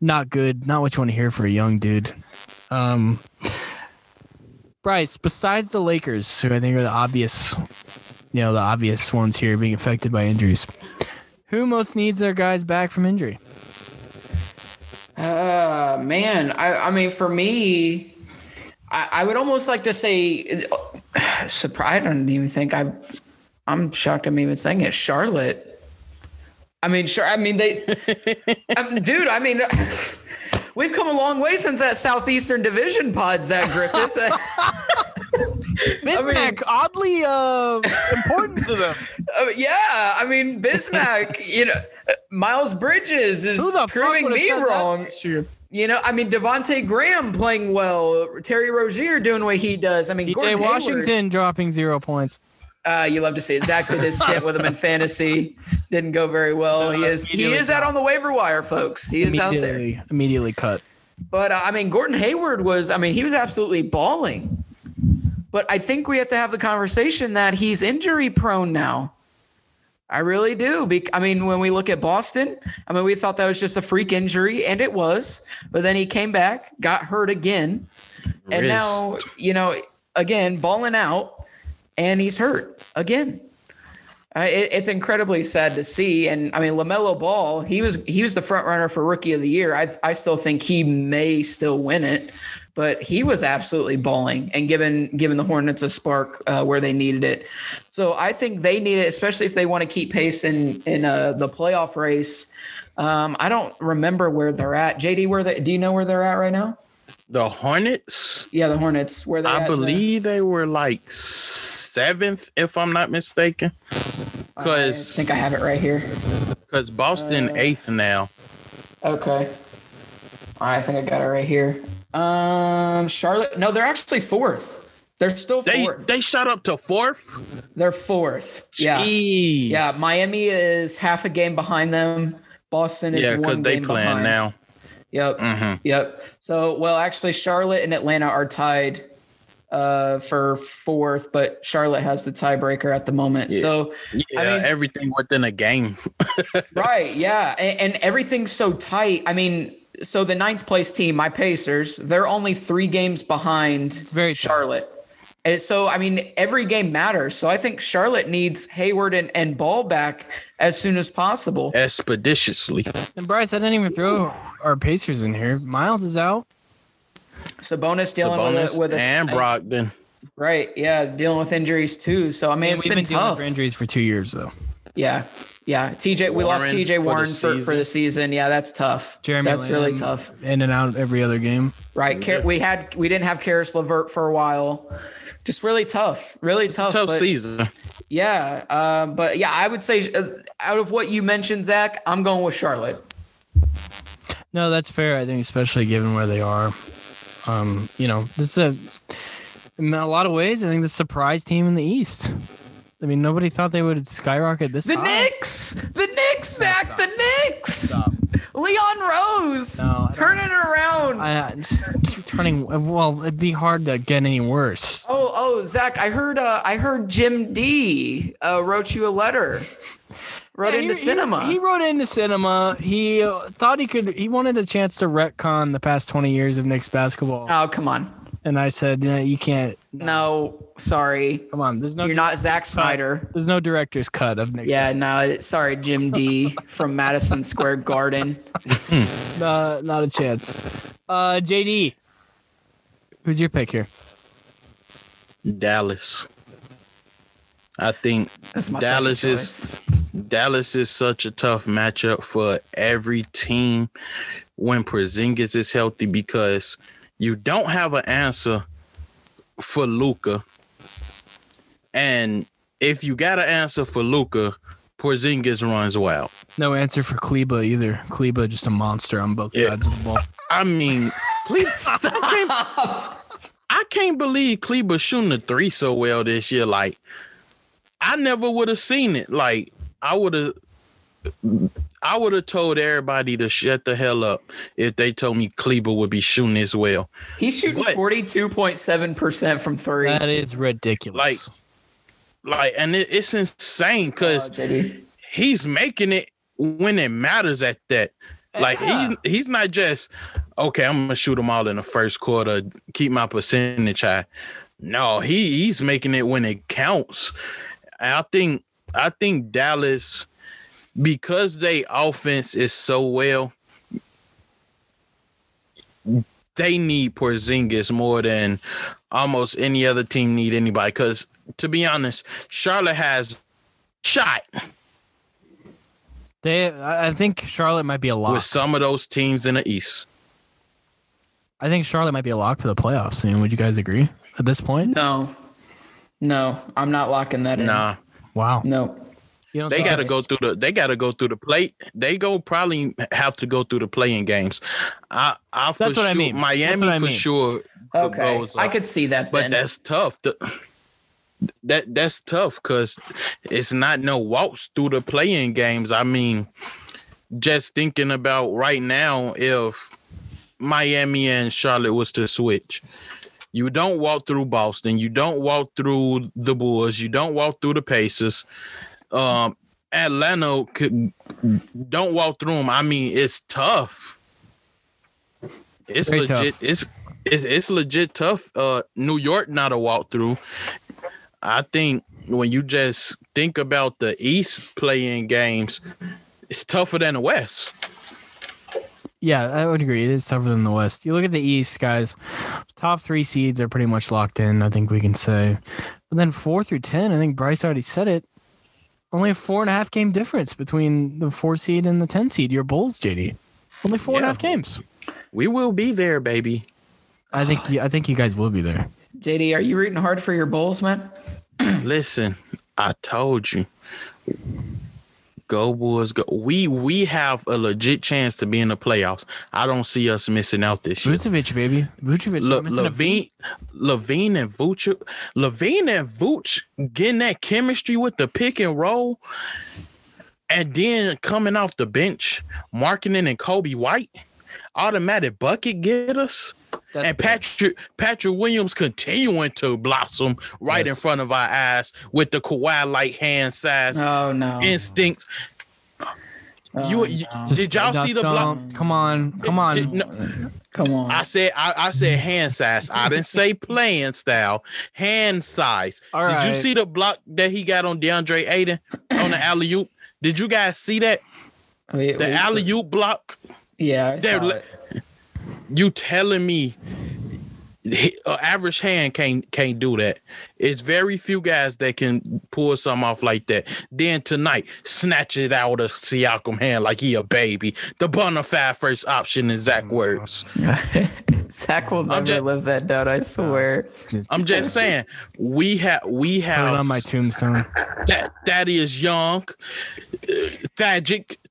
not good. Not what you want to hear for a young dude. Um, Bryce, besides the Lakers, who I think are the obvious, you know, the obvious ones here being affected by injuries, who most needs their guys back from injury? Uh, man, I, I mean, for me, I, I would almost like to say, surprise. I don't even think I. I'm shocked. I'm even saying it. Charlotte. I mean, sure. I mean, they, um, dude. I mean, we've come a long way since that Southeastern Division pod, Zach Griffith. Bismack, oddly uh, important to them. Uh, yeah, I mean Bismack. you know, Miles Bridges is Who the fuck proving me wrong. last? You know, I mean Devonte Graham playing well, Terry Rozier doing what he does. I mean, DJ Gordon Hayward, Washington dropping zero points. uh, you love to see it. Zach did his stint with him in fantasy, didn't go very well. He is he immediately is out on the waiver wire, folks. He is out there. Immediately, immediately cut. But uh, I mean, Gordon Hayward was, I mean, he was absolutely balling. But I think we have to have the conversation that he's injury prone now. I really do. Bec- I mean, when we look at Boston, I mean, we thought that was just a freak injury, and it was. But then he came back, got hurt again, and Wrist. now, you know, again, balling out, and he's hurt again. It, it's incredibly sad to see, and I mean Lamelo Ball. He was he was the front runner for Rookie of the Year. I I still think he may still win it, but he was absolutely balling and given given the Hornets a spark uh, where they needed it. So I think they need it, especially if they want to keep pace in in uh, the playoff race. Um, I don't remember where they're at. JD, where they? Do you know where they're at right now? The Hornets, Yeah, the Hornets. Where they? I believe they were like seventh, if I'm not mistaken. Because I think I have it right here. because Boston Uh, eighth now. Okay. I think I got it right here. Um, Charlotte. No, they're actually fourth. They're still They fourth. they shot up to fourth. They're fourth. Yeah. Jeez. Yeah. Miami is half a game behind them. Boston is one. yeah, because one they game playing behind. now. Yep. hmm Yep. So, well, actually, Charlotte and Atlanta are tied uh, for fourth, but Charlotte has the tiebreaker at the moment. Yeah. So, Yeah, mean- everything within a game. right. Yeah. And, and everything's so tight. I mean, so the ninth place team, my Pacers, they're only three games behind It's very. Charlotte. And so, I mean, every game matters. So I think Charlotte needs Hayward and, and Ball back as soon as possible. expeditiously. And Bryce, I didn't even throw our Pacers in here. Miles is out. Sabonis The dealing bonus with a, with a and Brogdon. right, yeah, dealing with injuries too. So I mean, And it's we've been, been dealing tough. with injuries for two years though. Yeah, yeah. TJ, we lost Warren TJ for the Warren for, for season. the season. Yeah, that's tough. Jeremy that's really tough. In and out every other game. Right. Car- we had we didn't have Caris LeVert for a while. Just really tough. Really It's a tough. tough but- season. Yeah. Um, but yeah, I would say uh, out of what you mentioned, Zach, I'm going with Charlotte. No, that's fair. I think, especially given where they are. Um, you know, this is a in a lot of ways. I think the surprise team in the East. I mean, nobody thought they would skyrocket this. The high. Knicks. The Knicks, Zach. The Knicks. Stop. Leon Rose. No, I Turn it around. I, just, just turning. Well, it'd be hard to get any worse. Oh, oh, Zach, I heard uh I heard Jim D uh, wrote you a letter. Wrote Yeah, into he- he- cinema. He, wrote into cinema. He uh, thought he could. He wanted a chance to retcon the past twenty years of Knicks basketball, oh, come on. and I said, "No, "You can't. No, sorry. Come on. There's no. You're not Zack Snyder. There's no director's cut of Knicks. Yeah, no, sorry, Jim D from Madison Square Garden. No, not a chance. Uh, JD, who's your pick here? Dallas. I think Dallas is choice. Dallas is such a tough matchup for every team when Porzingis is healthy because you don't have an answer for Luka, and if you got an answer for Luka, Porzingis runs wild. No answer for Kleber either. Kleber just a monster on both Yeah. sides of the ball. I mean, Cle- I, can't, I can't believe Kleber shooting the three so well this year. Like, I never would have seen it. Like, I would have, I would have told everybody to shut the hell up if they told me Kleber would be shooting as well. He's shooting What? 42.7% from three. That is ridiculous. Like, Like, and it, it's insane because Oh, he's making it when it matters at that. Like Yeah. he's he's not just okay. I'm gonna shoot them all in the first quarter, keep my percentage high. No, he he's making it when it counts. I think I think Dallas because they offense is so well. They need Porzingis more than almost any other team need anybody. Because to be honest, Charlotte has shot They, I I think Charlotte might be a lock. with some of those teams in the East. I think Charlotte might be a lock for the playoffs. I mean, would you guys agree at this point? No. No, I'm not locking that in. Nah, Wow. No. They got to go through the. They got to go through the play. They go probably have to go through the play-in games. I, I for That's what I mean. That's Miami what I for sure. Okay. goes I could see that but then. that's tough. To, that that's tough because it's not no walks through the play-in games. I mean, just thinking about right now, if Miami and Charlotte was to switch, you don't walk through Boston, you don't walk through the Bulls, you don't walk through the Pacers. Um, Atlanta could don't walk through them. I mean, it's tough. It's Very legit. tough. It's it's it's legit tough. Uh, New York not a walk through. I think when you just think about the East play-in games, it's tougher than the West. Yeah, I would agree. It is tougher than the West. You look at the East, guys. Top three seeds are pretty much locked in. I think we can say. But then four through ten, I think Bryce already said it. Only a four and a half game difference between the four seed and the ten seed. Your Bulls, JD. Only four and a half games. We will be there, baby. I think. You, I think you guys will be there. JD, are you rooting hard for your Bulls, man? Listen, I told you. Go Bulls, go. We we have a legit chance to be in the playoffs. I don't see us missing out this year. Vucevic, baby. Vucevic. Le, LaVine. LaVine and Vooch, LaVine and Vooch getting that chemistry with the pick and roll, and then coming off the bench, Markkanen and Coby White, automatic bucket get us, That's and big. Patrick Patrick Williams continuing to blossom right in front of our eyes with the Kawhi like hand size Oh no. instincts. Oh, you, Oh, you- no. did y'all see the block? Come on, come on. Did- no, Come on. I said I, I said hand size. I didn't say playing style. Hand size. All Did you see the block that he got on Deandre Ayton on the alley oop? Did you guys see that? Wait, The wait, alley oop block. Yeah, I They're saw it. You telling me an average hand can't can't do that? It's very few guys that can pull something off like that. Then tonight, snatch it out of Siakam hand like he a baby. The bona fide first option is Zach Words. Zach will never just- live that down. I swear. I'm just saying, we have we Put it have on my tombstone. that Thaddeus Young, uh,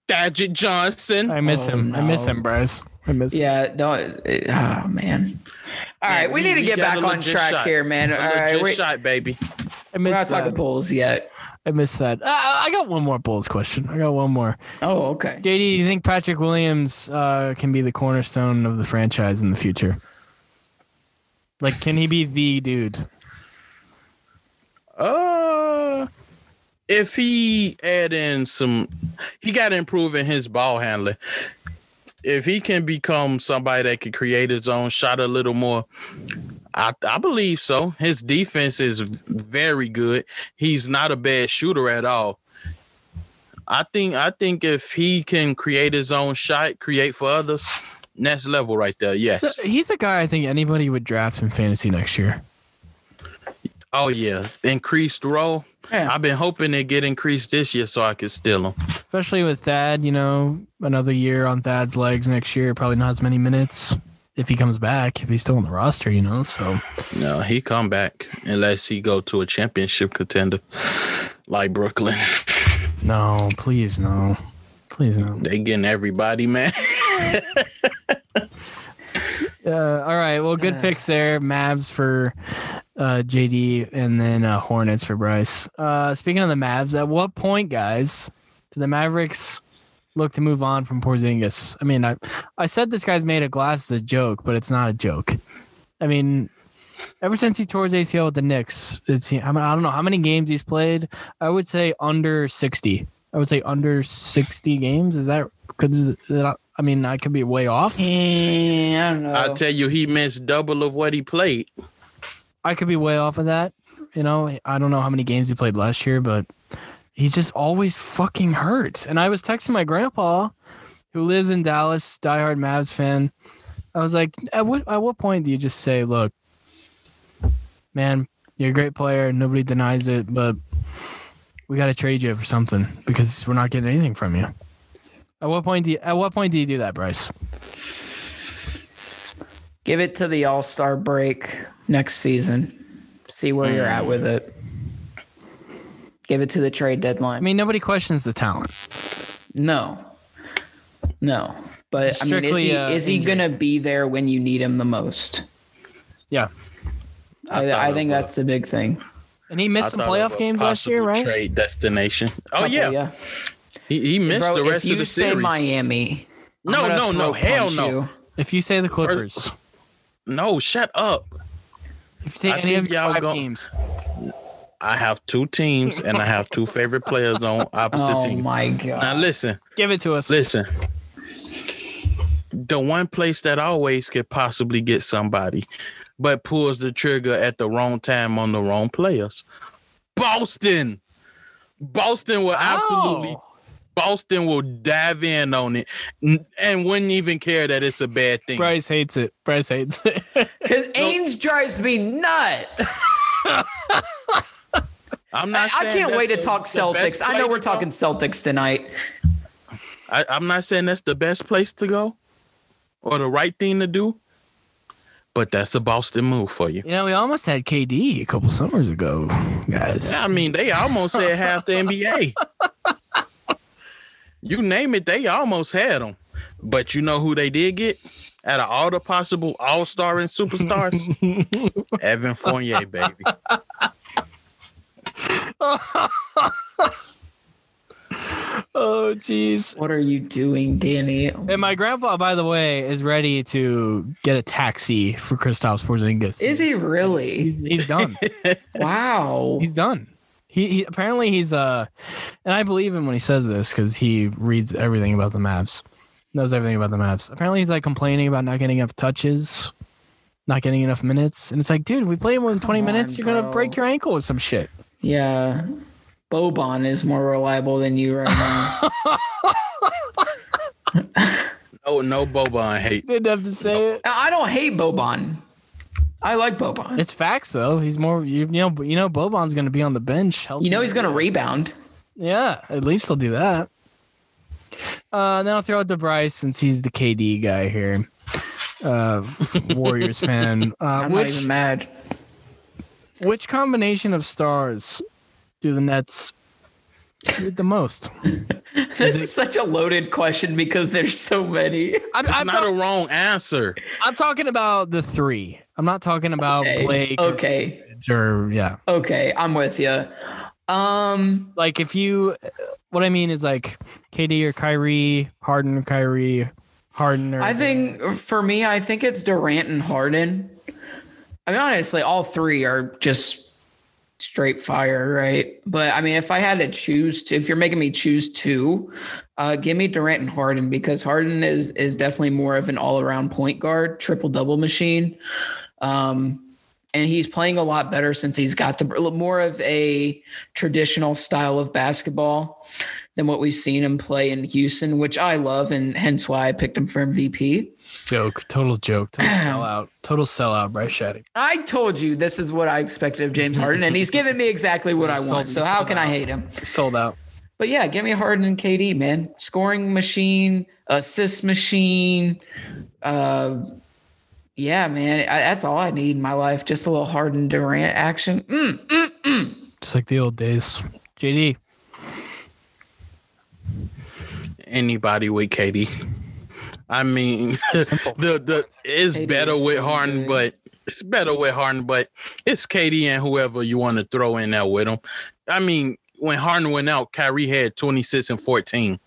Thaddeus Thaddeus Johnson. I miss Oh, him. I miss him, Bryce. I miss him. Yeah, don't. Oh man. All right, we, we- need to get back on track shot. here, man. All A right, legit shot, baby. I we're miss not talking that. Bulls yet. I miss that. Uh, I got one more Bulls question. I got one more. Oh, okay. JD, do you think Patrick Williams uh, can be the cornerstone of the franchise in the future? Like, can he be the dude? Uh, if he add in some, he got to improve in his ball handling. If he can become somebody that can create his own shot a little more, I, I believe so. His defense is very good. He's not a bad shooter at all. I think I think if he can create his own shot, create for others, next level right there. Yes. He's a guy I think anybody would draft in fantasy next year. Oh yeah, increased role. Yeah. I've been hoping to get increased this year so I could steal him. Especially with Thad, you know, another year on Thad's legs next year, probably not as many minutes if he comes back, if he's still on the roster, you know. So No, he come back unless he go to a championship contender like Brooklyn. no, please no. Please no. They getting everybody, man. Uh, all right. Well, good picks there. Mavs for uh, JD and then uh, Hornets for Bryce. Uh, speaking of the Mavs, at what point, guys, do the Mavericks look to move on from Porzingis? I mean, I, I said this guy's made of glass as a joke, but it's not a joke. I mean, ever since he tore his ACL with the Knicks, it's I, mean, I don't know how many games he's played. I would say under 60. I would say under 60 games. Is that because I mean, I could be way off. Yeah, I don't know. I tell you, he missed double of what he played. I could be way off of that. You know, I don't know how many games he played last year, but he's just always fucking hurt. And I was texting my grandpa, who lives in Dallas, diehard Mavs fan. I was like, at what at what point do you just say, look, man, you're a great player, nobody denies it, but we got to trade you for something because we're not getting anything from you. At what point do you, at what point do you do that, Bryce? Give it to the All Star break next season. See where you're at with it. Give it to the trade deadline. I mean, nobody questions the talent. no, no. But I mean, is strictly, he uh, is he gonna be there when you need him the most? Yeah. I, thought I, think that's the big thing. And he I missed some playoff games last year, right? Trade destination. Oh Couple, yeah, he, he missed Bro, the if rest you of the say series. Miami, I'm No, no, no, hell no. you. If you say the Clippers, No, shut up. if you say I any of y'all five go- teams, I have two teams and I have two favorite players on opposite Oh teams. Oh my god! Now listen, give it to us. listen. The one place that always could possibly get somebody, but pulls the trigger at the wrong time on the wrong players. Boston. Boston will oh. absolutely Oh. Boston will dive in on it and wouldn't even care that it's a bad thing. Bryce hates it. Bryce hates it. Because Ainge drives me nuts. I'm not. I saying can't that's wait to talk Celtics. I know we're to go. talking Celtics tonight. I, I'm not saying that's the best place to go or the right thing to do, but that's a Boston move for you. you know, we almost had KD a couple summers ago, guys. I mean, they almost had half the NBA. You name it, they almost had them. But you know who they did get? Out of all the possible all star and superstars, Evan Fournier, baby. Oh, jeez. What are you doing, Danny? And my grandpa, by the way, is ready to get a taxi for Kristaps Porzingis. Is he really? He's, he's done. Wow. he's done. He, he apparently he's uh, and I believe him when he says this because he reads everything about the Mavs, knows everything about the Mavs. Apparently he's like complaining about not getting enough touches, not getting enough minutes, and it's like, dude, we play more than twenty Come minutes, you're gonna break your ankle with some shit. Yeah. Boban is more reliable than you right now. No, no Boban hate. Didn't have to say it. I don't hate Boban. I like Boban. It's facts though. He's more you, you know you know Boban's gonna be on the bench. You know he's gonna rebound. Yeah, at least he'll do that. Uh, then I'll throw out to Bryce since he's the KD guy here. Uh, Warriors fan. Uh, I'm which not even mad. which combination of stars do the Nets need the most? This is such a loaded question because there's so many. I'm, It's I'm, not talk- a wrong answer. I'm talking about the three. I'm not talking about Okay. Blake or Okay. or yeah. Okay. I'm with you. Um. Like if you, what I mean is like KD or Kyrie, Harden or Kyrie, Harden or I think for me, I think it's Durant and Harden. I mean, honestly, all three are just straight fire, right? But I mean, if I had to choose, to, if you're making me choose two, uh, give me Durant and Harden because Harden is is definitely more of an all around point guard, triple double machine. Um, and he's playing a lot better since he's got the more of a traditional style of basketball than what we've seen him play in Houston, which I love, and hence why I picked him for MVP. joke, total joke, total sellout, total sellout, Bryce Shadday. I told you this is what I expected of James Harden, and he's giving me exactly what I want. So how can I hate him? Sold out. But yeah, give me Harden and KD, man. Scoring machine, assist machine. Uh, yeah, man. I, that's all I need in my life. Just a little Harden Durant action. Mm, mm, mm. Just like the old days. JD. Anybody with KD. I mean, the the it's KD better is with so Harden, good. but it's better with Harden, but it's KD and whoever you want to throw in there with him. I mean, when Harden went out, Kyrie had 26 and 14.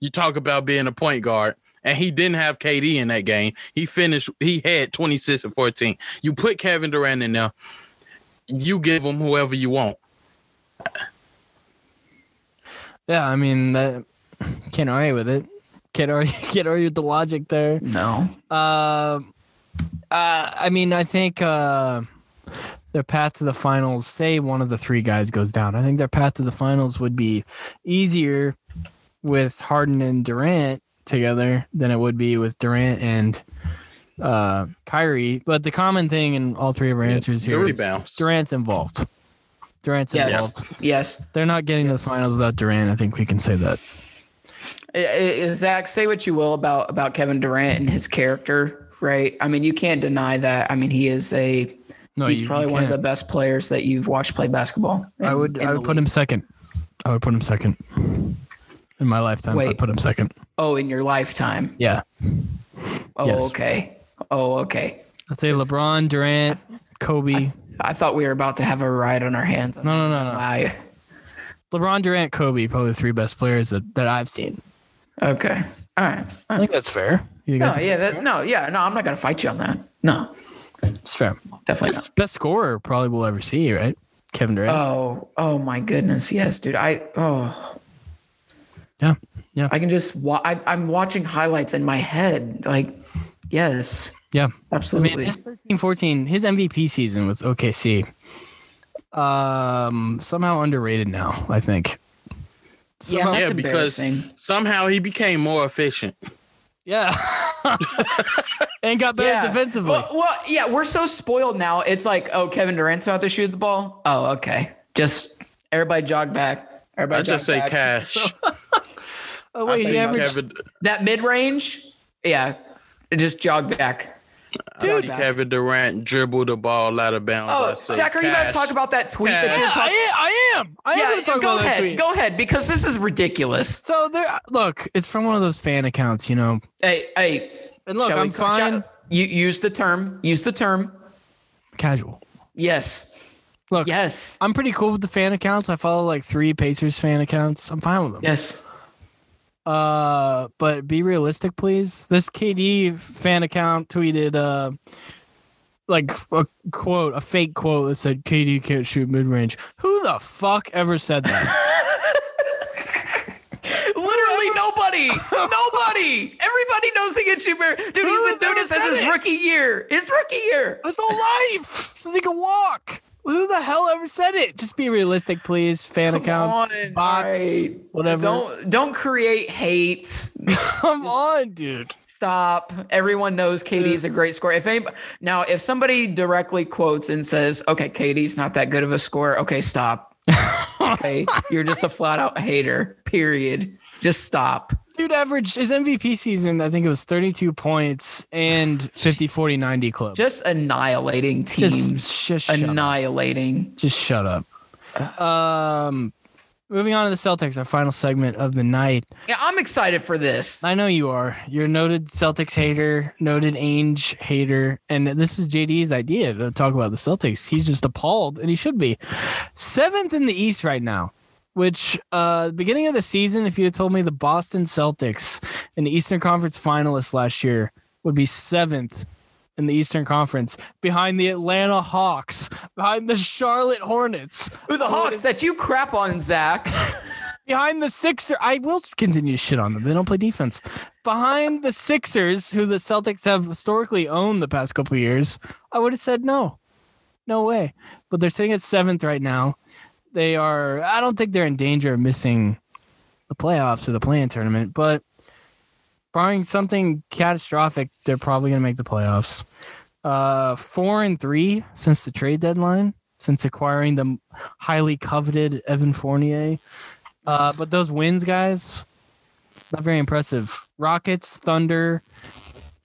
You talk about being a point guard, and he didn't have KD in that game. He finished, he had 26 and 14. You put Kevin Durant in there, you give him whoever you want. Yeah, I mean, that, can't argue with it. Can't argue, can't argue with the logic there. No. Uh, uh, I mean, I think uh, their path to the finals, say one of the three guys goes down, I think their path to the finals would be easier with Harden and Durant together than it would be with Durant and uh, Kyrie. But the common thing in all three of our answers The here is rebounds. Durant's involved. Durant's Yes. involved. Yes. They're not getting to the finals without Durant. I think we can say that. I- I- Zach, say what you will about about Kevin Durant and his character, right? I mean, you can't deny that. I mean, he is a No, he's you- probably you one of the best players that you've watched play basketball. I would I would put league. him second. I would put him second. In my lifetime, Wait. put him second. Oh, in your lifetime. Yeah. Oh, Yes. okay. Oh, okay. I'd say LeBron, Durant, Kobe. I thought we were about to have a ride on our hands. No, no, no, no. LeBron, Durant, Kobe, probably the three best players that, that I've seen. Okay. All right. I think that's fair. You No, yeah, that, no, yeah, no. I'm not gonna fight you on that. No, it's fair. definitely not. Best, best scorer probably we'll ever see, right? Kevin Durant. Oh, oh my goodness, yes, dude. I oh yeah. Yeah. I can just wa- I, I'm watching highlights in my head. Like, yes, yeah. I absolutely. mean, his 13 14, his MVP season with OKC, um, somehow underrated now, I think. yeah, Somehow- that's Yeah, because- Somehow he became more efficient. yeah. and got better Yeah. defensively. Well, well, yeah, we're so spoiled now. It's like, oh, Kevin Durant's about to shoot the ball. Oh, okay. Just everybody jog back. Everybody I just say back. cash. oh, wait, see he averaged Kevin, That mid range, yeah, just jog back. I see Kevin Durant dribbled the ball out of bounds. Oh, say Zach, are you about to talk about that tweet that you're Yeah, talking? I, I am. I am Yeah, going to talk go about that ahead. tweet. Go ahead, because this is ridiculous. So there, look, it's from one of those fan accounts, you know. Hey, hey. And look, I'm co- fine. shall- you use the term. Use the term. Casual. Yes. Look, Yes. I'm pretty cool with the fan accounts. I follow like three Pacers fan accounts. I'm fine with them. Yes. Uh, but be realistic, please. This KD fan account tweeted, uh, like a quote, a fake quote that said KD can't shoot mid range. Who the fuck ever said that? Literally nobody. nobody. Everybody knows he can shoot better. Dude, Who he's has been doing ever this since his it? rookie year. His rookie year. His whole life since he can walk. Who the hell ever said it? Just be realistic, please. Fan Come accounts, on, bots, alright. whatever. Don't don't create hate. Come on, dude. Stop. Everyone knows KD's a great scorer. If anybody, now, if somebody directly quotes and says, "Okay, KD's not that good of a scorer," okay, stop. okay, you're just a flat out hater. Period. Just stop. Dude averaged his MVP season, I think it was 32 points and 50, 40, 90 club. Just annihilating Just, teams. just shut up. annihilating. Just shut up. Um, moving on to the Celtics, our final segment of the night. Yeah, I'm excited for this. I know you are. You're a noted Celtics hater, noted Ainge hater, and this was JD's idea to talk about the Celtics. He's just appalled, and he should be. Seventh in the East right now. Which, uh, beginning of the season, if you had told me the Boston Celtics, an Eastern Conference finalist last year, would be seventh in the Eastern Conference, behind the Atlanta Hawks, behind the Charlotte Hornets, Who the Hawks that you crap on, Zach? behind the Sixers. I will continue to shit on them. They don't play defense. Behind the Sixers, who the Celtics have historically owned the past couple of years, I would have said no. No way. But they're sitting at seventh right now. They are, I don't think they're in danger of missing the playoffs or the play-in tournament, but barring something catastrophic, they're probably going to make the playoffs. Uh, four and three since the trade deadline, since acquiring the highly coveted Evan Fournier. Uh, but those wins, guys, not very impressive. Rockets, Thunder,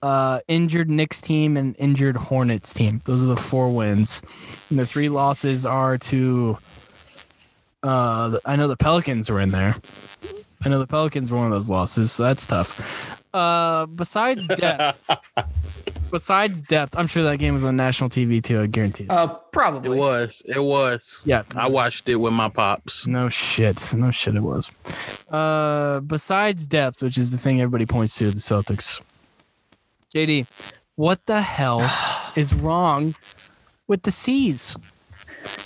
uh, injured Knicks team, and injured Hornets team. Those are the four wins. And the three losses are to. Uh, I know the Pelicans were in there. I know the Pelicans were one of those losses, so that's tough. Uh, besides depth, besides depth, I'm sure that game was on national TV too. I guarantee. It. Uh, probably It was. It was. yeah, I watched it with my pops. No shit. No shit it was. Uh besides depth, which is the thing everybody points to, the Celtics. JD, what the hell is wrong with the C's?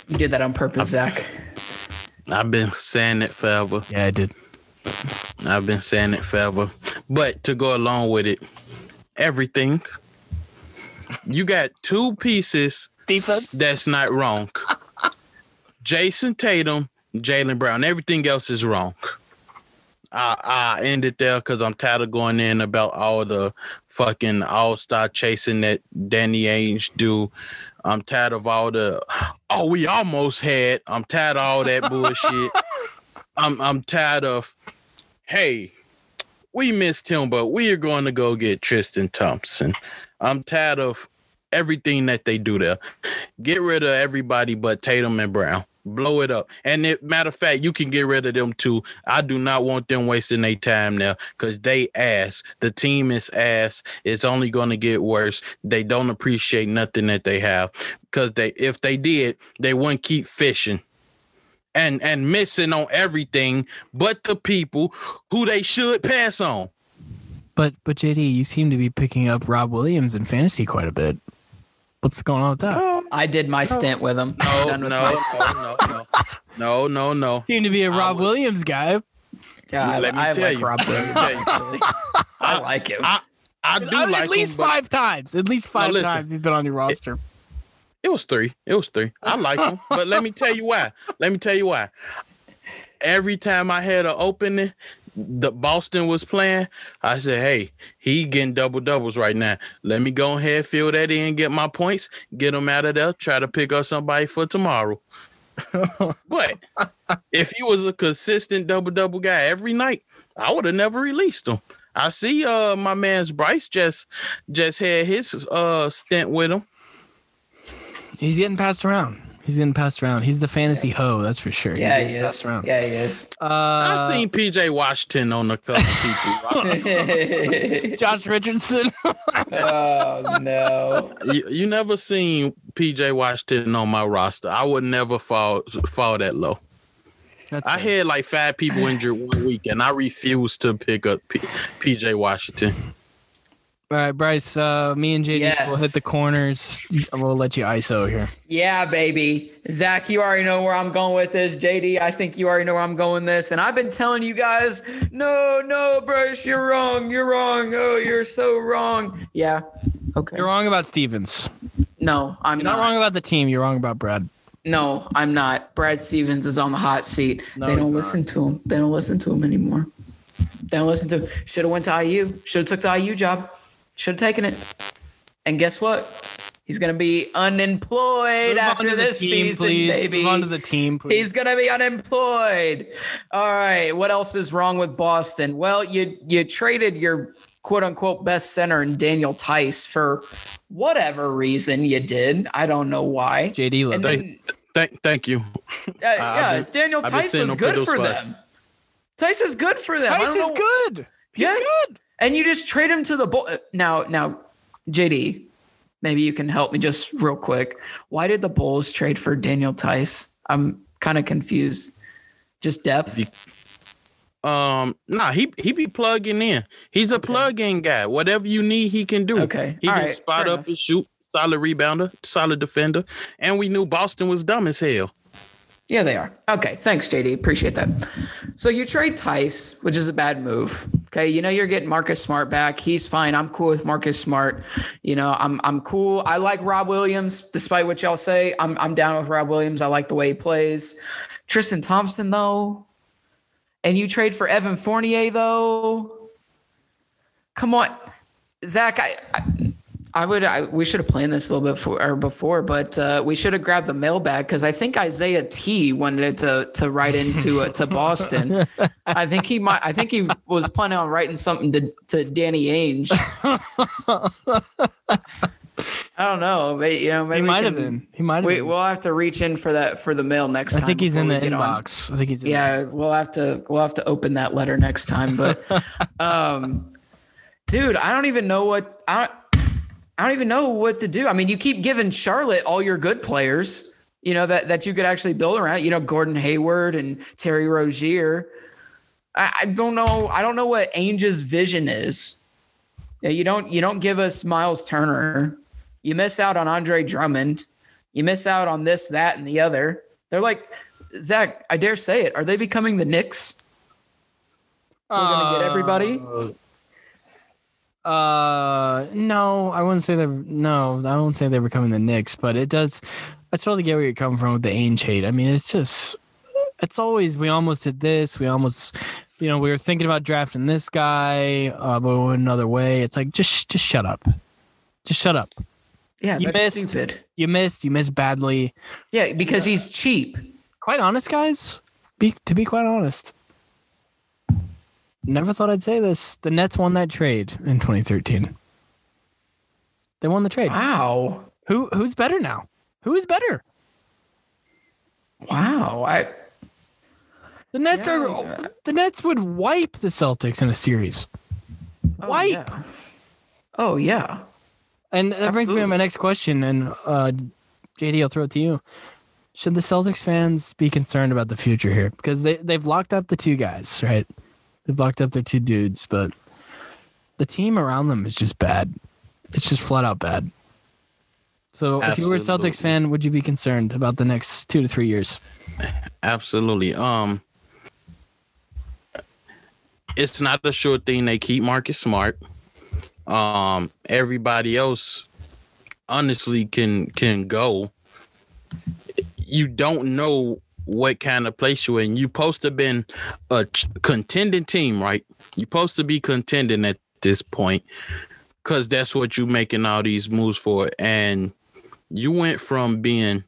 You did that on purpose, Zach. I've been saying it forever. Yeah, I did. I've been saying it forever. But to go along with it, everything. You got two pieces Defense? that's not wrong. Jayson Tatum, Jaylen Brown. Everything else is wrong. I I end it there because I'm tired of going in about all the fucking all star chasing that Danny Ainge do. I'm tired of all the oh we almost had. I'm tired of all that bullshit. I'm I'm tired of hey we missed him, but we are going to go get Tristan Thompson. I'm tired of everything that they do there. Get rid of everybody but Tatum and Brown. Blow it up. And it, matter of fact, you can get rid of them too. I do not want them wasting their time now because they ass. The team is ass. It's only going to get worse. They don't appreciate nothing that they have because they, if they did, they wouldn't keep fishing and and missing on everything but the people who they should pass on. But but JD, you seem to be picking up Rob Williams in fantasy quite a bit. What's going on with that? I did my stint with him. No, Done no, with no, my- no, no, no, no, no. Seem to be a I Rob would- Williams guy. Yeah, I, Let me I tell like you. Rob Williams. Let me tell you. I like him. I, I do Uh, like at least him, but five times. At least five listen. times he's been on your roster. It was three. It was three. I like him, but let me tell you why. Let me tell you why. Every time I had an opening, the Boston was playing. I said, "Hey, he getting double doubles right now. Let me go ahead, fill that in, get my points, get him out of there. Try to pick up somebody for tomorrow." but if he was a consistent double double guy every night, I would have never released him. I see, uh, my man's Bryce just just had his uh stint with him. He's getting passed around. He's getting passed around. He's the fantasy hoe, that's for sure. He's yeah, he getting is. around. Yeah, he is. Uh, I've seen PJ Washington on the couple people. Josh Richardson. oh no. you, you never seen PJ Washington on my roster. I would never fall fall that low. That's I fair. had like five people injured one week, and I refused to pick up P- PJ Washington. All right, Bryce. Uh, me and JD will hit the corners. We'll let you ISO here. Yeah, baby. Zach, you already know where I'm going with this. JD, I think you already know where I'm going with this. And I've been telling you guys, no, no, Bryce, you're wrong. You're wrong. Oh, you're so wrong. Yeah. Okay. You're wrong about Stevens. No, I'm You're not wrong about the team. You're wrong about Brad. No, I'm not. Brad Stevens is on the hot seat. No, they don't not. listen to him. They don't listen to him anymore. They don't listen to him. Should have went to IU. Should have took the IU job. Should have taken it. And guess what? He's gonna be unemployed Move after to the this team, season, please. baby. Move on to the team, please. He's gonna be unemployed. All right. What else is wrong with Boston? Well, you you traded your quote unquote best center in Daniel Theis for whatever reason you did. I don't know why. JD And left. then, Thank, thank you. uh, yeah, been- Daniel Theis was good for those them. Theis is good for them. Theis is good. He's Yes. good. And you just trade him to the bull. Now, now, JD, maybe you can help me just real quick. Why did the Bulls trade for Daniel Theis? I'm kind of confused. Just depth. Um, nah, he he be plugging in. He's a plug-in guy. Whatever you need, he can do. Okay. He All can right. spot Fair up enough. and shoot. Solid rebounder, solid defender, and we knew Boston was dumb as hell. Yeah, they are. Okay. Thanks, JD. Appreciate that. So you trade Theis, which is a bad move. Okay. You know, you're getting Marcus Smart back. He's fine. I'm cool with Marcus Smart. You know, I'm I'm cool. I like Rob Williams, despite what y'all say. I'm I'm down with Rob Williams. I like the way he plays. Tristan Thompson, though. And you trade for Evan Fournier, though. Come on. Zach, I, I I would. I, we should have planned this a little bit for, or before, but uh, we should have grabbed the mailbag because I think Isaiah T wanted to to write into uh, to Boston. I think he might. I think he was planning on writing something to to Danny Ainge. I don't know. But, you know, maybe He might have been. He might have We, been. we'll have to reach in for that for the mail next time. I think he's in the get on. inbox. I think he's in Yeah, we'll have to we'll have to open that letter next time. But um dude, I don't even know what I don't I don't even know what to do. I mean, you keep giving Charlotte all your good players, you know, that that you could actually build around, you know, Gordon Hayward and Terry Rozier. I, I don't know. I don't know what Ainge's vision is. You don't you don't give us Miles Turner. You miss out on Andre Drummond. You miss out on this, that, and the other. They're like, Zach, I dare say it. Are they becoming the Knicks? We're gonna get everybody? Uh, no, I wouldn't say they're no, I won't say they're becoming the Knicks, but it does. I totally get where you're coming from with the Ainge hate. I mean, it's just, it's always we almost did this, we almost, you know, we were thinking about drafting this guy, uh, but we went another way. It's like just, just shut up, just shut up. Yeah, You that's missed. stupid. You missed, you missed badly. Yeah, because he's cheap. Quite honest, guys. Be to be quite honest. Never thought I'd say this. The Nets won that trade in 2013. They won the trade. Wow. Who who's better now? Who is better? Wow. I The Nets Yeah, are yeah. the Nets would wipe the Celtics in a series. oh, Wipe. yeah. Oh yeah. And that brings me to my next question. And uh, JD, I'll throw it to you. Should the Celtics fans be concerned about the future here? Because they, they've locked up the two guys, right? They've locked up their two dudes, but the team around them is just bad. It's just flat out bad. So if you were a Celtics fan, would you be concerned about the next two to three years? Absolutely. Um, it's not a sure thing. They keep Marcus Smart. Um, everybody else, honestly, can can go. You don't know what kind of place you're in. You supposed to been a contending team, right? You supposed to be contending at this point, because that's what you making all these moves for. And you went from being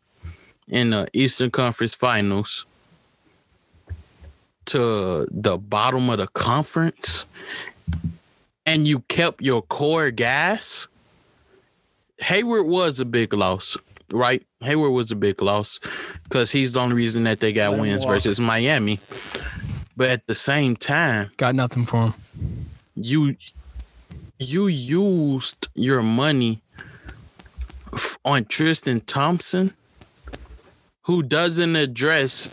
in the Eastern Conference Finals to the bottom of the conference and you kept your core guys. Hayward was a big loss, right? Hayward was a big loss because he's the only reason that they got wins walk. versus Miami. But at the same time, Got nothing for him. you you used your money f- on Tristan Thompson, who doesn't address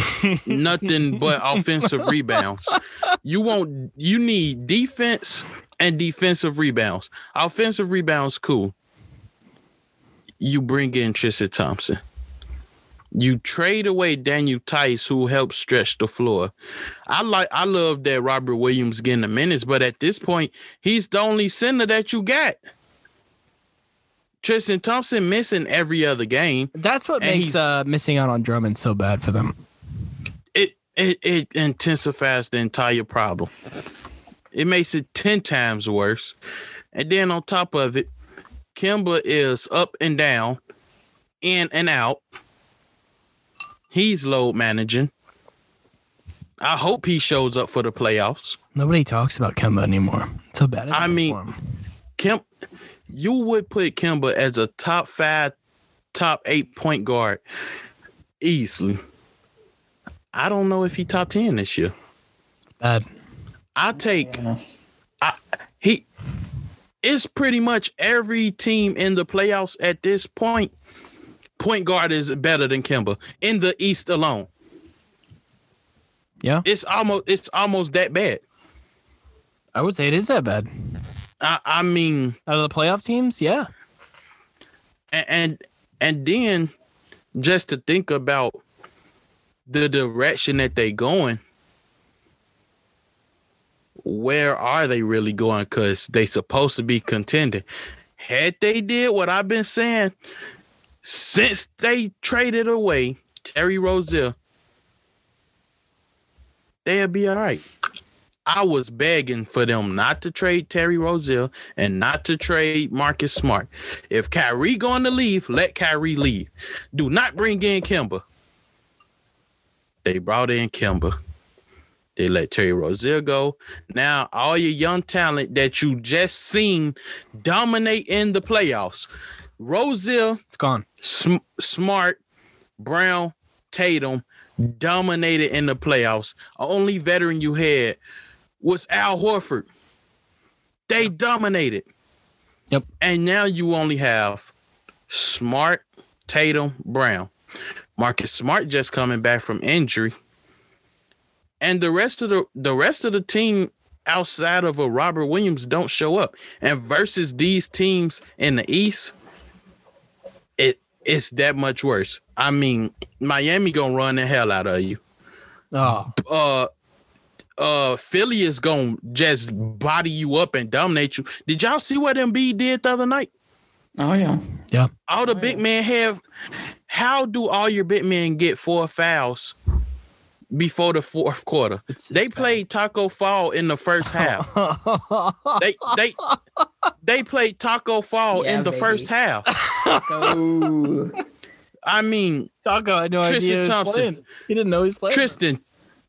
nothing but offensive rebounds. You want you need defense and defensive rebounds. Offensive rebounds, cool. You bring in Tristan Thompson. You trade away Daniel Theis, who helps stretch the floor. I like, I love that Robert Williams getting the minutes, but at this point, he's the only center that you got. Tristan Thompson missing every other game. That's what makes uh, missing out on Drummond so bad for them. It, it it intensifies the entire problem. It makes it ten times worse. And then on top of it, Kemba is up and down, in and out. He's load managing. I hope he shows up for the playoffs. Nobody talks about Kemba anymore. So bad. I mean- for him. Kim, you would put Kemba as a top five, top eight point guard easily. I don't know if he top ten this year. it's bad. I take Yeah. It's pretty much every team in the playoffs at this point. Point guard is better than Kemba in the East alone. Yeah, It's almost it's almost that bad. I would say it is that bad. I, I mean, Out of the playoff teams, yeah. and, and and then just to think about the direction that they going where are they really going because they supposed to be contending had they did what i've been saying since they traded away terry rozier they'll be all right I was begging for them not to trade Terry Rozier and not to trade Marcus Smart. If Kyrie going to leave, let Kyrie leave. Do not bring in Kemba. They brought in Kemba. They let Terry Rozier go. Now all your young talent that you just seen dominate in the playoffs. Rozier, It's gone. Sm- Smart, Brown, Tatum dominated in the playoffs. Only veteran you had was Al Horford. They dominated. Yep. And now you only have Smart, Tatum, Brown. Marcus Smart just coming back from injury. And the rest of the the rest of the team outside of a Robert Williams don't show up. And versus these teams in the East, it it's that much worse. I mean, Miami gonna run the hell out of you. Oh, Uh uh Philly is gonna just body you up and dominate you. Did y'all see what Embiid did the other night? Oh yeah. Yeah. All the big men have how do all your big men get four fouls before the fourth quarter? it's, They it's played Taco Fall in the first half. they they they played Taco Fall Yeah, in the baby. first half. Oh. I mean, Taco had no Tristan idea he Thompson. playing. He didn't know he's playing. Tristan,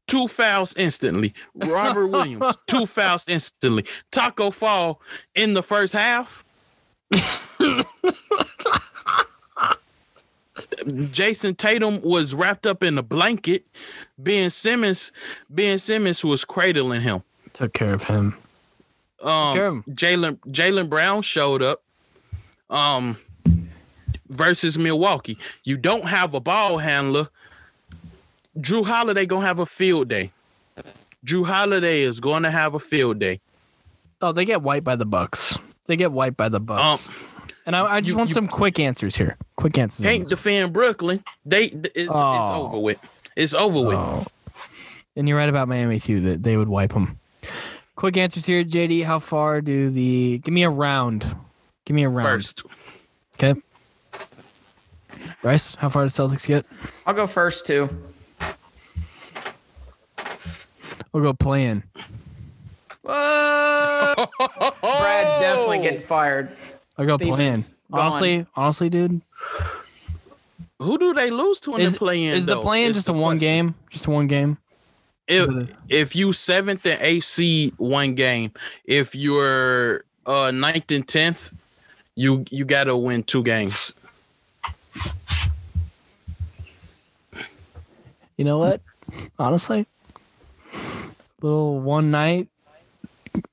two fouls instantly. Robert Williams, two fouls instantly. Taco Fall in the first half. Jayson Tatum was wrapped up in a blanket. Ben Simmons, Ben Simmons was cradling him. Took care of him. Um, care of him. Jaylen Jaylen Brown showed up. Um, versus Milwaukee, you don't have a ball handler. Jrue Holiday gonna have a field day. Jrue Holiday is going to have a field day. Oh, they get wiped by the Bucks. They get wiped by the Bucks. And I, I just you- want you- some quick answers here. Quick answers. Can't defend Brooklyn. They it's, it's Oh. over with. It's over with. Oh. And you're right about Miami too. That they would wipe them. Quick answers here, JD. How far do the? Give me a round. Give me a round. First, Okay. Bryce, how far does Celtics get? I'll go first too. We'll go playing. What? Brad definitely getting fired. I'll go Stevens, playing. Honestly, honestly, dude, Who do they lose to in is, the play-in? is the though? playing Is just the a one question. game? Just a one game? If if you seventh and eighth seed one game, if you're uh ninth and tenth, you you gotta win two games. You know what? Honestly, little one night,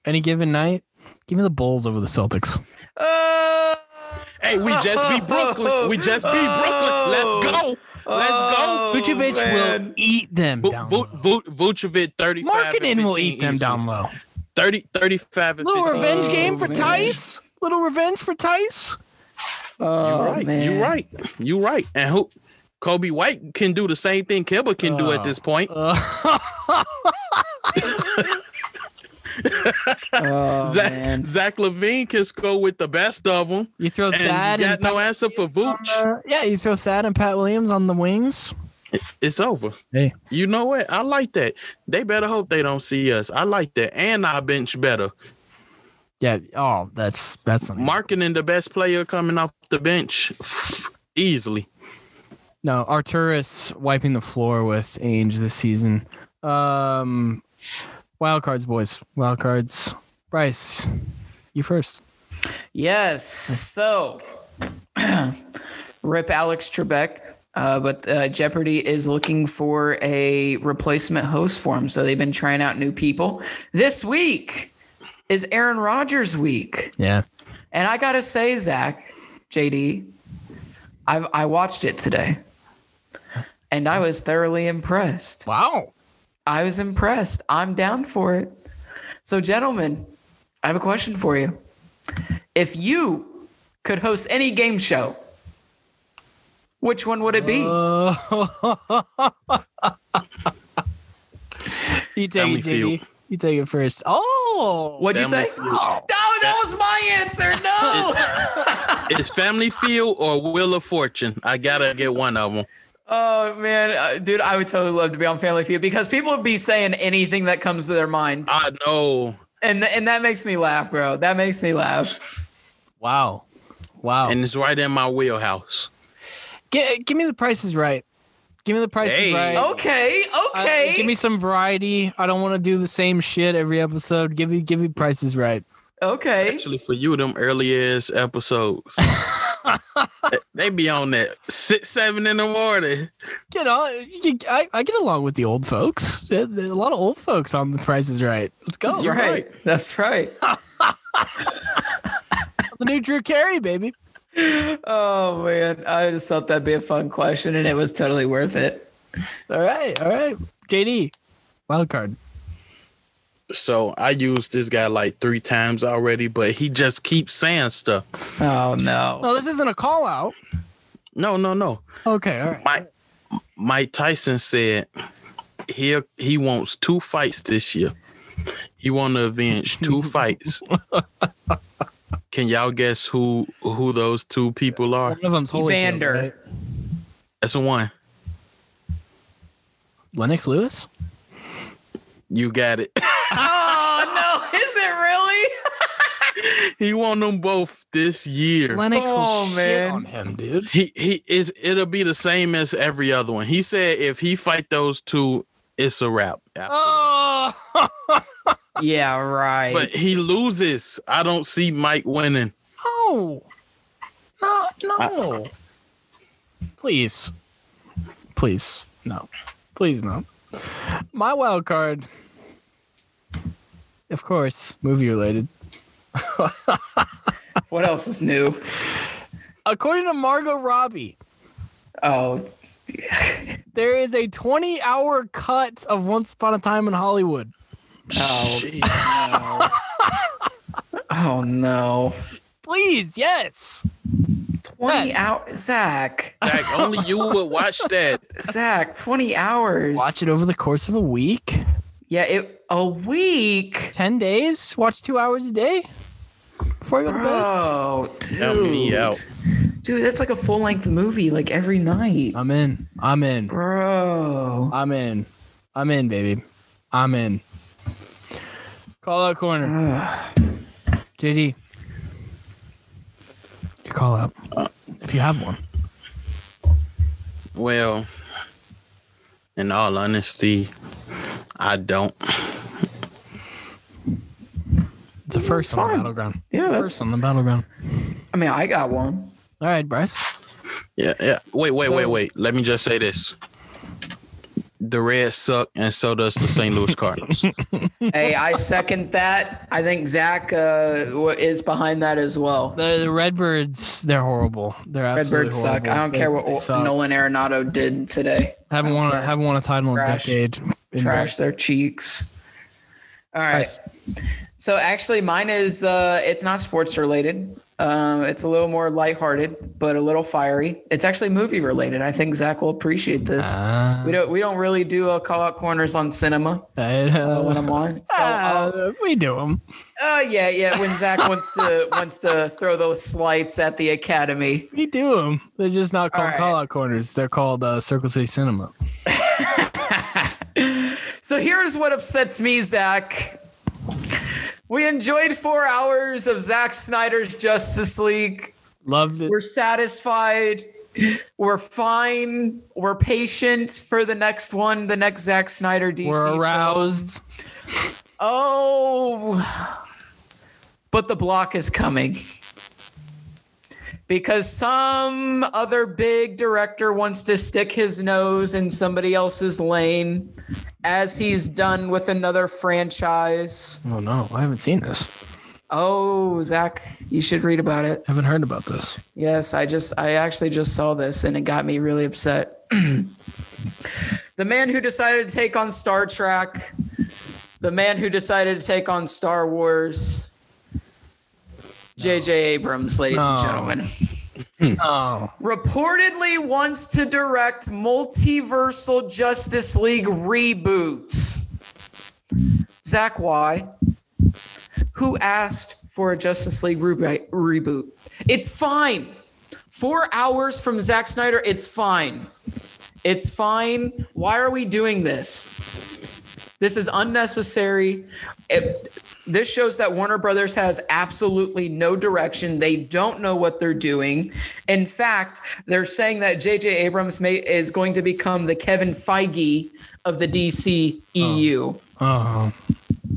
any given night, give me the Bulls over the Celtics. Uh, Hey, we just beat Brooklyn. We just beat Brooklyn. Let's go. Let's go. Oh, Vucevic will eat them Vu- down Vu- low. Vu- Vucevic 35 and Markkanen will eat them easy. down low. 30, 35 and Little 15. revenge Oh, game for man. Theis. Little revenge for Theis. Oh, you right. man. You right. You're right. And who Coby White can do the same thing Kemba can do at Oh. this point. Uh, Oh, Zach, man. Zach LaVine can score with the best of them. you throw And Thad you got and no Pat answer for Williams on Vooch. the- yeah, you throw Thad and Pat Williams on the wings. It's over. Hey. You know what? I like that. They better hope they don't see us. I like that. And our bench better. Yeah. Oh, that's that's not Markkanen the best player coming off the bench easily. No, Arturas wiping the floor with Ainge this season. Um, wild cards, boys. Wild cards. Bryce, you first. Yes. So, rip Alex Trebek. Uh, but uh, Jeopardy is looking for a replacement host for him. So they've been trying out new people. This week is Aaron Rodgers week. Yeah. And I got to say, Zach, JD, I've, I watched it today and I was thoroughly impressed. Wow. I was impressed. I'm down for it. So, gentlemen, I have a question for you. If you could host any game show, which one would it be? Uh, you take Family it, JD. You take it first. Oh. What'd you say? Feud. No, that was my answer. No. It's Family Feud or Wheel of Fortune. I gotta get one of them. Oh man, uh, dude, I would totally love to be on Family Feud because people would be saying anything that comes to their mind, I know. and and that makes me laugh, bro. That makes me laugh. Wow. Wow. And it's right in my wheelhouse. Gi- give me the prices right. Give me the prices Hey. right. Okay, Uh, okay. give me some variety. I don't want to do the same shit every episode. Give me give me prices right. okay. Actually, for you, them early ass episodes. they- they be on that six, seven in the morning. Get on. you- I, I get along with the old folks. There- there are A lot of old folks on the Price is right. Let's go. That's right. right. That's right. The new Drew Carey, baby. Oh man, I just thought that'd be a fun question, and it was totally worth it. All right. All right. JD, wild card. So I used this guy like three times already, but he just keeps saying stuff. Oh no. No, this isn't a call out. No, no, no. Okay. All right. Mike Mike Tyson said he he wants two fights this year. He want to avenge two fights. Can y'all guess who who those two people are? One of them's Holyfield, Evander. right? That's the one. Lennox Lewis. You got it. Oh no, is it really? he won them both this year. Lennox Oh, will shit man. on him, dude. He he is it'll be the same as every other one. He said if he fight those two, it's a wrap. Oh. yeah, right. But he loses. I don't see Mike winning. No. No, no. Please. Please. No. Please no. My wild card. Of course, movie related. what else is new? According to Margot Robbie, Oh, there is a 20 hour cut of Once Upon a Time in Hollywood. Oh. Shit. Oh, no. oh no. Please, yes. Twenty Yes. hours, Zach. Zach, only you would watch that. Zach, twenty hours. Watch it over the course of a week, Yeah, it a week. 10 days, watch two hours a day before you go to bed. Oh, dude. Count me out. Dude, that's like a full length movie, like every night. I'm in. I'm in. Bro. I'm in. I'm in, baby. I'm in. Call out corner. Ugh. JD. Your call out. If you have one. Well, in all honesty, I don't. It's the first on the fine. battleground. Yeah, it's the that's- first on the battleground. I mean, I got one. All right, Bryce. Yeah, yeah. Wait, wait, wait, So- wait. Let me just say this. The Reds suck, and so does the St. Louis Cardinals. hey, I second that. I think Zach uh, w- is behind that as well. The, the Redbirds, they're horrible. They're absolutely Redbirds suck. horrible. I don't They- care what they suck. Nolan Arenado did today. haven't I won a, haven't won a title in a Trash. decade. Trash their cheeks. All right. So actually, mine is uh, it's not sports related. Um, it's a little more lighthearted, but a little fiery. It's actually movie related. I think Zach will appreciate this. Ah. we don't we don't really do uh, call out corners on cinema uh, when I'm on. So I'll, Ah, we do them. uh, yeah, yeah. When Zach wants to wants to throw those slights at the Academy. We do them. They're just not called All right. call out corners. They're called uh, Circle City Cinema. So here's what upsets me, Zach. We enjoyed four hours of Zack Snyder's Justice League. Loved it. We're satisfied. We're fine. We're patient for the next one, the next Zack Snyder DC. We're film. aroused. Oh, but the block is coming because some other big director wants to stick his nose in somebody else's lane as he's done with another franchise. Oh no, I haven't seen this. Oh, Zach, you should read about it. haven't heard about this. Yes, I just I actually just saw this and it got me really upset. the man who decided to take on Star Trek, the man who decided to take on Star Wars, J.J. Abrams, ladies and gentlemen, Oh, reportedly wants to direct multiversal Justice League reboots. Zach, why? Who asked for a Justice League rebo- reboot? It's fine. Four hours from Zack Snyder, it's fine. It's fine. Why are we doing this? This is unnecessary. It- this shows that Warner Brothers has absolutely no direction. They don't know what they're doing. In fact, they're saying that J.J. Abrams may, is going to become the Kevin Feige of the DC EU. oh, uh-huh.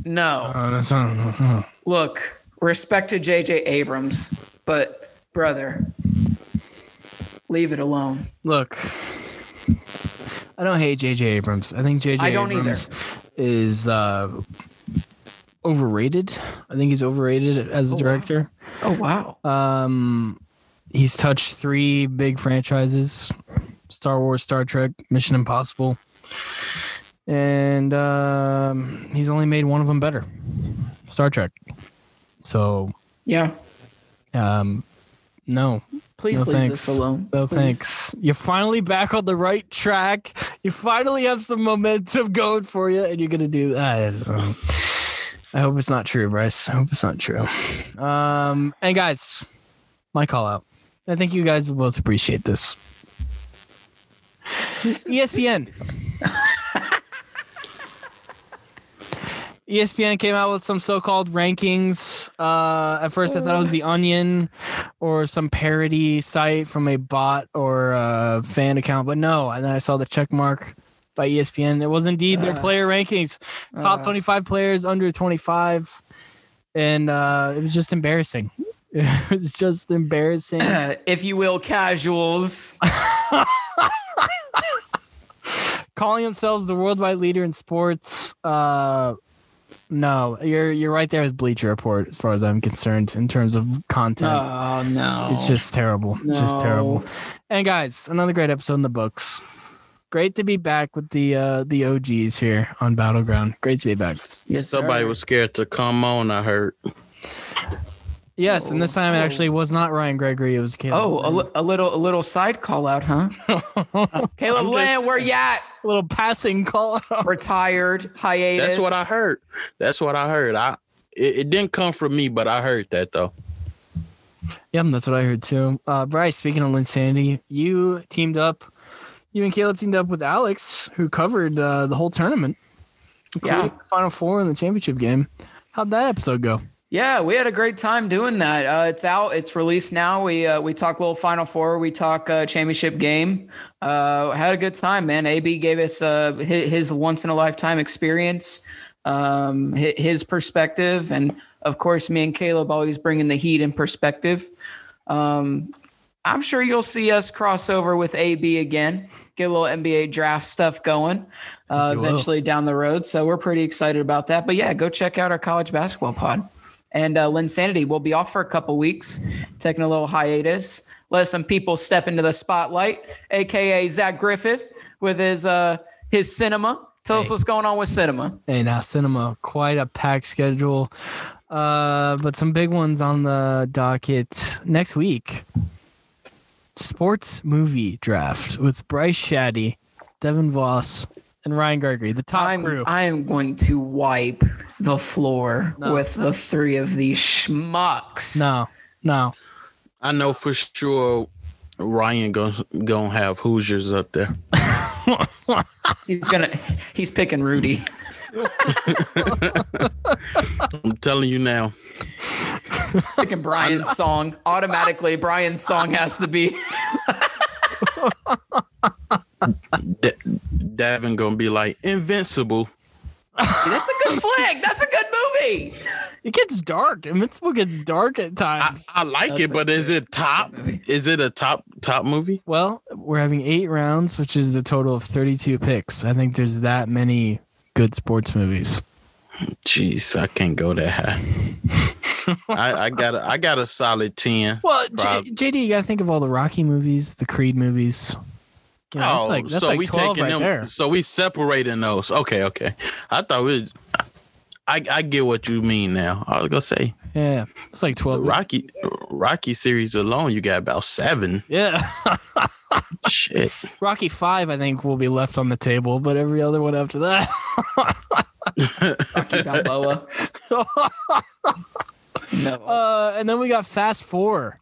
No. oh, that's not. oh. Look, respect to J.J. Abrams, but brother, leave it alone. Look, I don't hate J.J. Abrams. I think J.J. I don't either. Abrams is uh, overrated. I think he's overrated as a Oh, wow. director. Oh wow. Um, he's touched three big franchises: Star Wars, Star Trek, Mission Impossible, and um, he's only made one of them better: Star Trek. So, Yeah. um, no, Please No leave thanks. this alone. no Please. thanks. You're finally back on the right track. You finally have some momentum going for you, and you're gonna do that. I hope it's not true, Bryce. I hope it's not true. Um, and guys, my call out. I think you guys will both appreciate this. ESPN. ESPN came out with some so-called rankings. Uh, at first, I thought it was The Onion or some parody site from a bot or a fan account, but no. And then I saw the check mark by ESPN. It was indeed their Uh, player rankings, top uh. 25 players, under 25, and uh, it was just embarrassing. It was just embarrassing. if you will, casuals. calling themselves the worldwide leader in sports. Uh, no, you're you're right there with Bleacher Report as far as I'm concerned in terms of content. Oh no. It's just terrible. It's just terrible. And guys, another great episode in the books. Great to be back with the uh, the OGs here on Battleground. Great to be back. yes, Somebody sir. was scared to come on. I heard. Yes, and this time it Oh. actually was not Ryan Gregory. It was Caleb. Oh, a, li- a little a little side call out, huh? Caleb I'm just- Land, where you at? a little passing call. out. Retired, hiatus. That's what I heard. That's what I heard. I it, it didn't come from me, but I heard that though. Yep, that's what I heard too. Uh, Bryce, speaking of Linsanity, you teamed up, you and Caleb teamed up with Alex, who covered uh, the whole tournament, Yeah. the Final Four in the championship game. How'd that episode go? Yeah, we had a great time doing that. Uh, it's out. It's released now. We uh, we talk little Final Four. We talk uh, championship game. Uh, had a good time, man. AB gave us uh, his, his once in a lifetime experience, um, his perspective, and of course, me and Caleb always bringing the heat and perspective. Um, I'm sure you'll see us cross over with AB again. Get a little NBA draft stuff going uh, You will. eventually down the road. So we're pretty excited about that. But yeah, go check out our college basketball pod. And uh, Linsanity will be off for a couple weeks, taking a little hiatus. Let some people step into the spotlight, aka Zach Griffith with his uh, his cinema Tell us what's going on with cinema. Hey, now cinema, quite a packed schedule, uh, but some big ones on the docket next week. Sports movie draft with Bryce Shadday, Devin Voss, and Ryan Gregory, the top I'm crew. I am going to wipe the floor No. with the three of these schmucks. no, no. I know for sure Ryan gonna gonna have Hoosiers up there. He's gonna he's picking Rudy. I'm telling you now. Picking Brian's song. Automatically Brian's song has to be Da- Davin gonna be like invincible. That's a good flick. That's a good movie. It gets dark. Invincible gets dark at I, times. I like That's it, but is it top? Is it a top top movie? well, we're having eight rounds, which is the total of 32 picks. I think there's that many good sports movies. Jeez, I can't go that high. I, I got a, I got a solid ten. Well, J- JD, you gotta think of all the Rocky movies, the Creed movies. You know, that's oh, like, that's so like we 12 taking right them. there. So we separating those. Okay, okay. I thought we. Was, I I get what you mean now. I was gonna say Yeah, it's like the 12. Rocky Rocky series alone, you got about seven. Yeah, Shit. Rocky Five, I think, will be left on the table, but every other one after that. Rocky Balboa. No. uh, and then we got Fast Four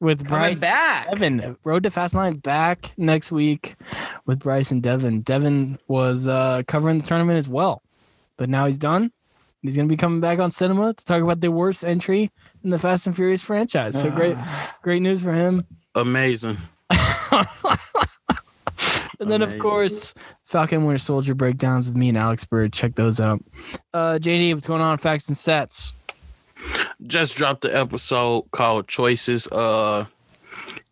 with Coming Bryce back. Devin. Road to Fast Line back next week with Bryce and Devin. Devin was uh, covering the tournament as well, but now he's done. He's gonna be coming back on cinema to talk about the worst entry in the Fast and Furious franchise. So great, great news for him. Amazing. And then, of course, Falcon Winter Soldier breakdowns with me and Alex Bird. Check those out. Uh, JD, what's going on? Facts and sets. Just dropped the episode called Choices. Uh,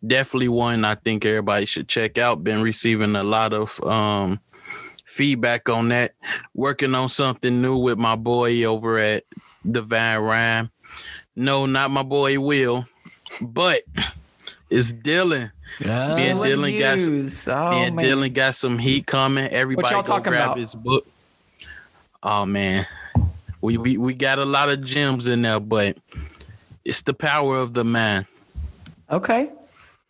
definitely one I think everybody should check out. Been receiving a lot of um feedback on that. Working on something new with my boy over at Divine Rhyme. No, not my boy Will, but it's Dylan. Yeah. Me and Dylan Dylan got- Hughes. Oh, and man. Dylan got some heat coming. Everybody y'all go talking grab about? his book. Oh man, we, we we got a lot of gems in there, but it's the power of the man. Okay.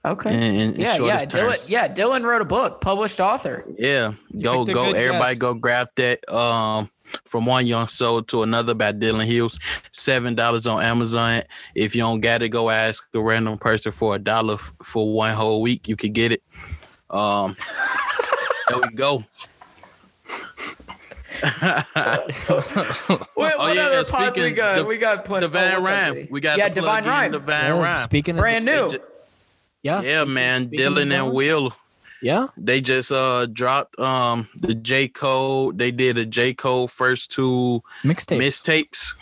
Okay. In, in- in yeah, yeah. shortest Dylan, terms. yeah. Dylan wrote a book, published author. yeah. Go go, everybody guess. go grab that. Um, from one young soul to another by Dylan Hughes. Seven dollars on Amazon. If you don't got it, go ask a random person for a dollar f- for one whole week. You could get it. Um, there we go. What, Oh, yeah, other and pods we got? Div- we got plenty. Divine oh, what's Rhyme. We got yeah, to Divine plug Rhyme. Divine Yeah, Rhyme. Speaking of Brand new. Yeah, Yeah, man. Speaking Dylan and Will. yeah. They just uh dropped um the J Cole. They did a J Cole first two mixtapes. mistapes.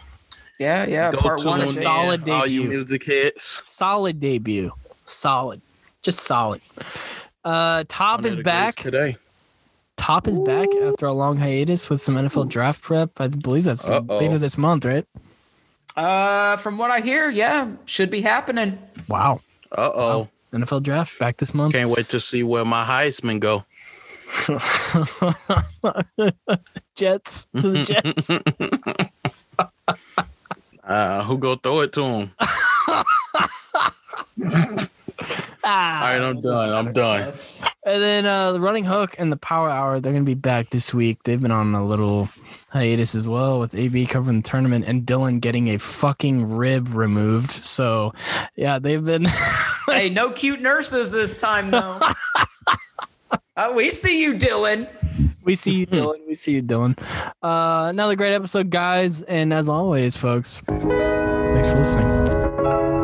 Yeah, yeah. Go part to one. them is a it. solid all you debut. music hits. solid debut. Solid. Just solid. Uh, Top One is back. today. Top is back after a long hiatus with some NFL draft prep. I believe that's Uh-oh. later this month, right? Uh, from what I hear, yeah, should be happening. Wow. Uh oh. NFL draft back this month. Can't wait to see where my Heisman go. Jets to the Jets. Uh, who go throw it to him? ah. All right, I'm done. I'm done. And then uh, the running hook and the power hour, they're going to be back this week. They've been on a little hiatus as well with AB covering the tournament and Dylan getting a fucking rib removed. So, yeah, they've been. hey, no cute nurses this time though. uh, we see you, Dylan. we see you, Dylan. We see you, Dylan. Uh, another great episode, guys. And as always, folks, thanks for listening.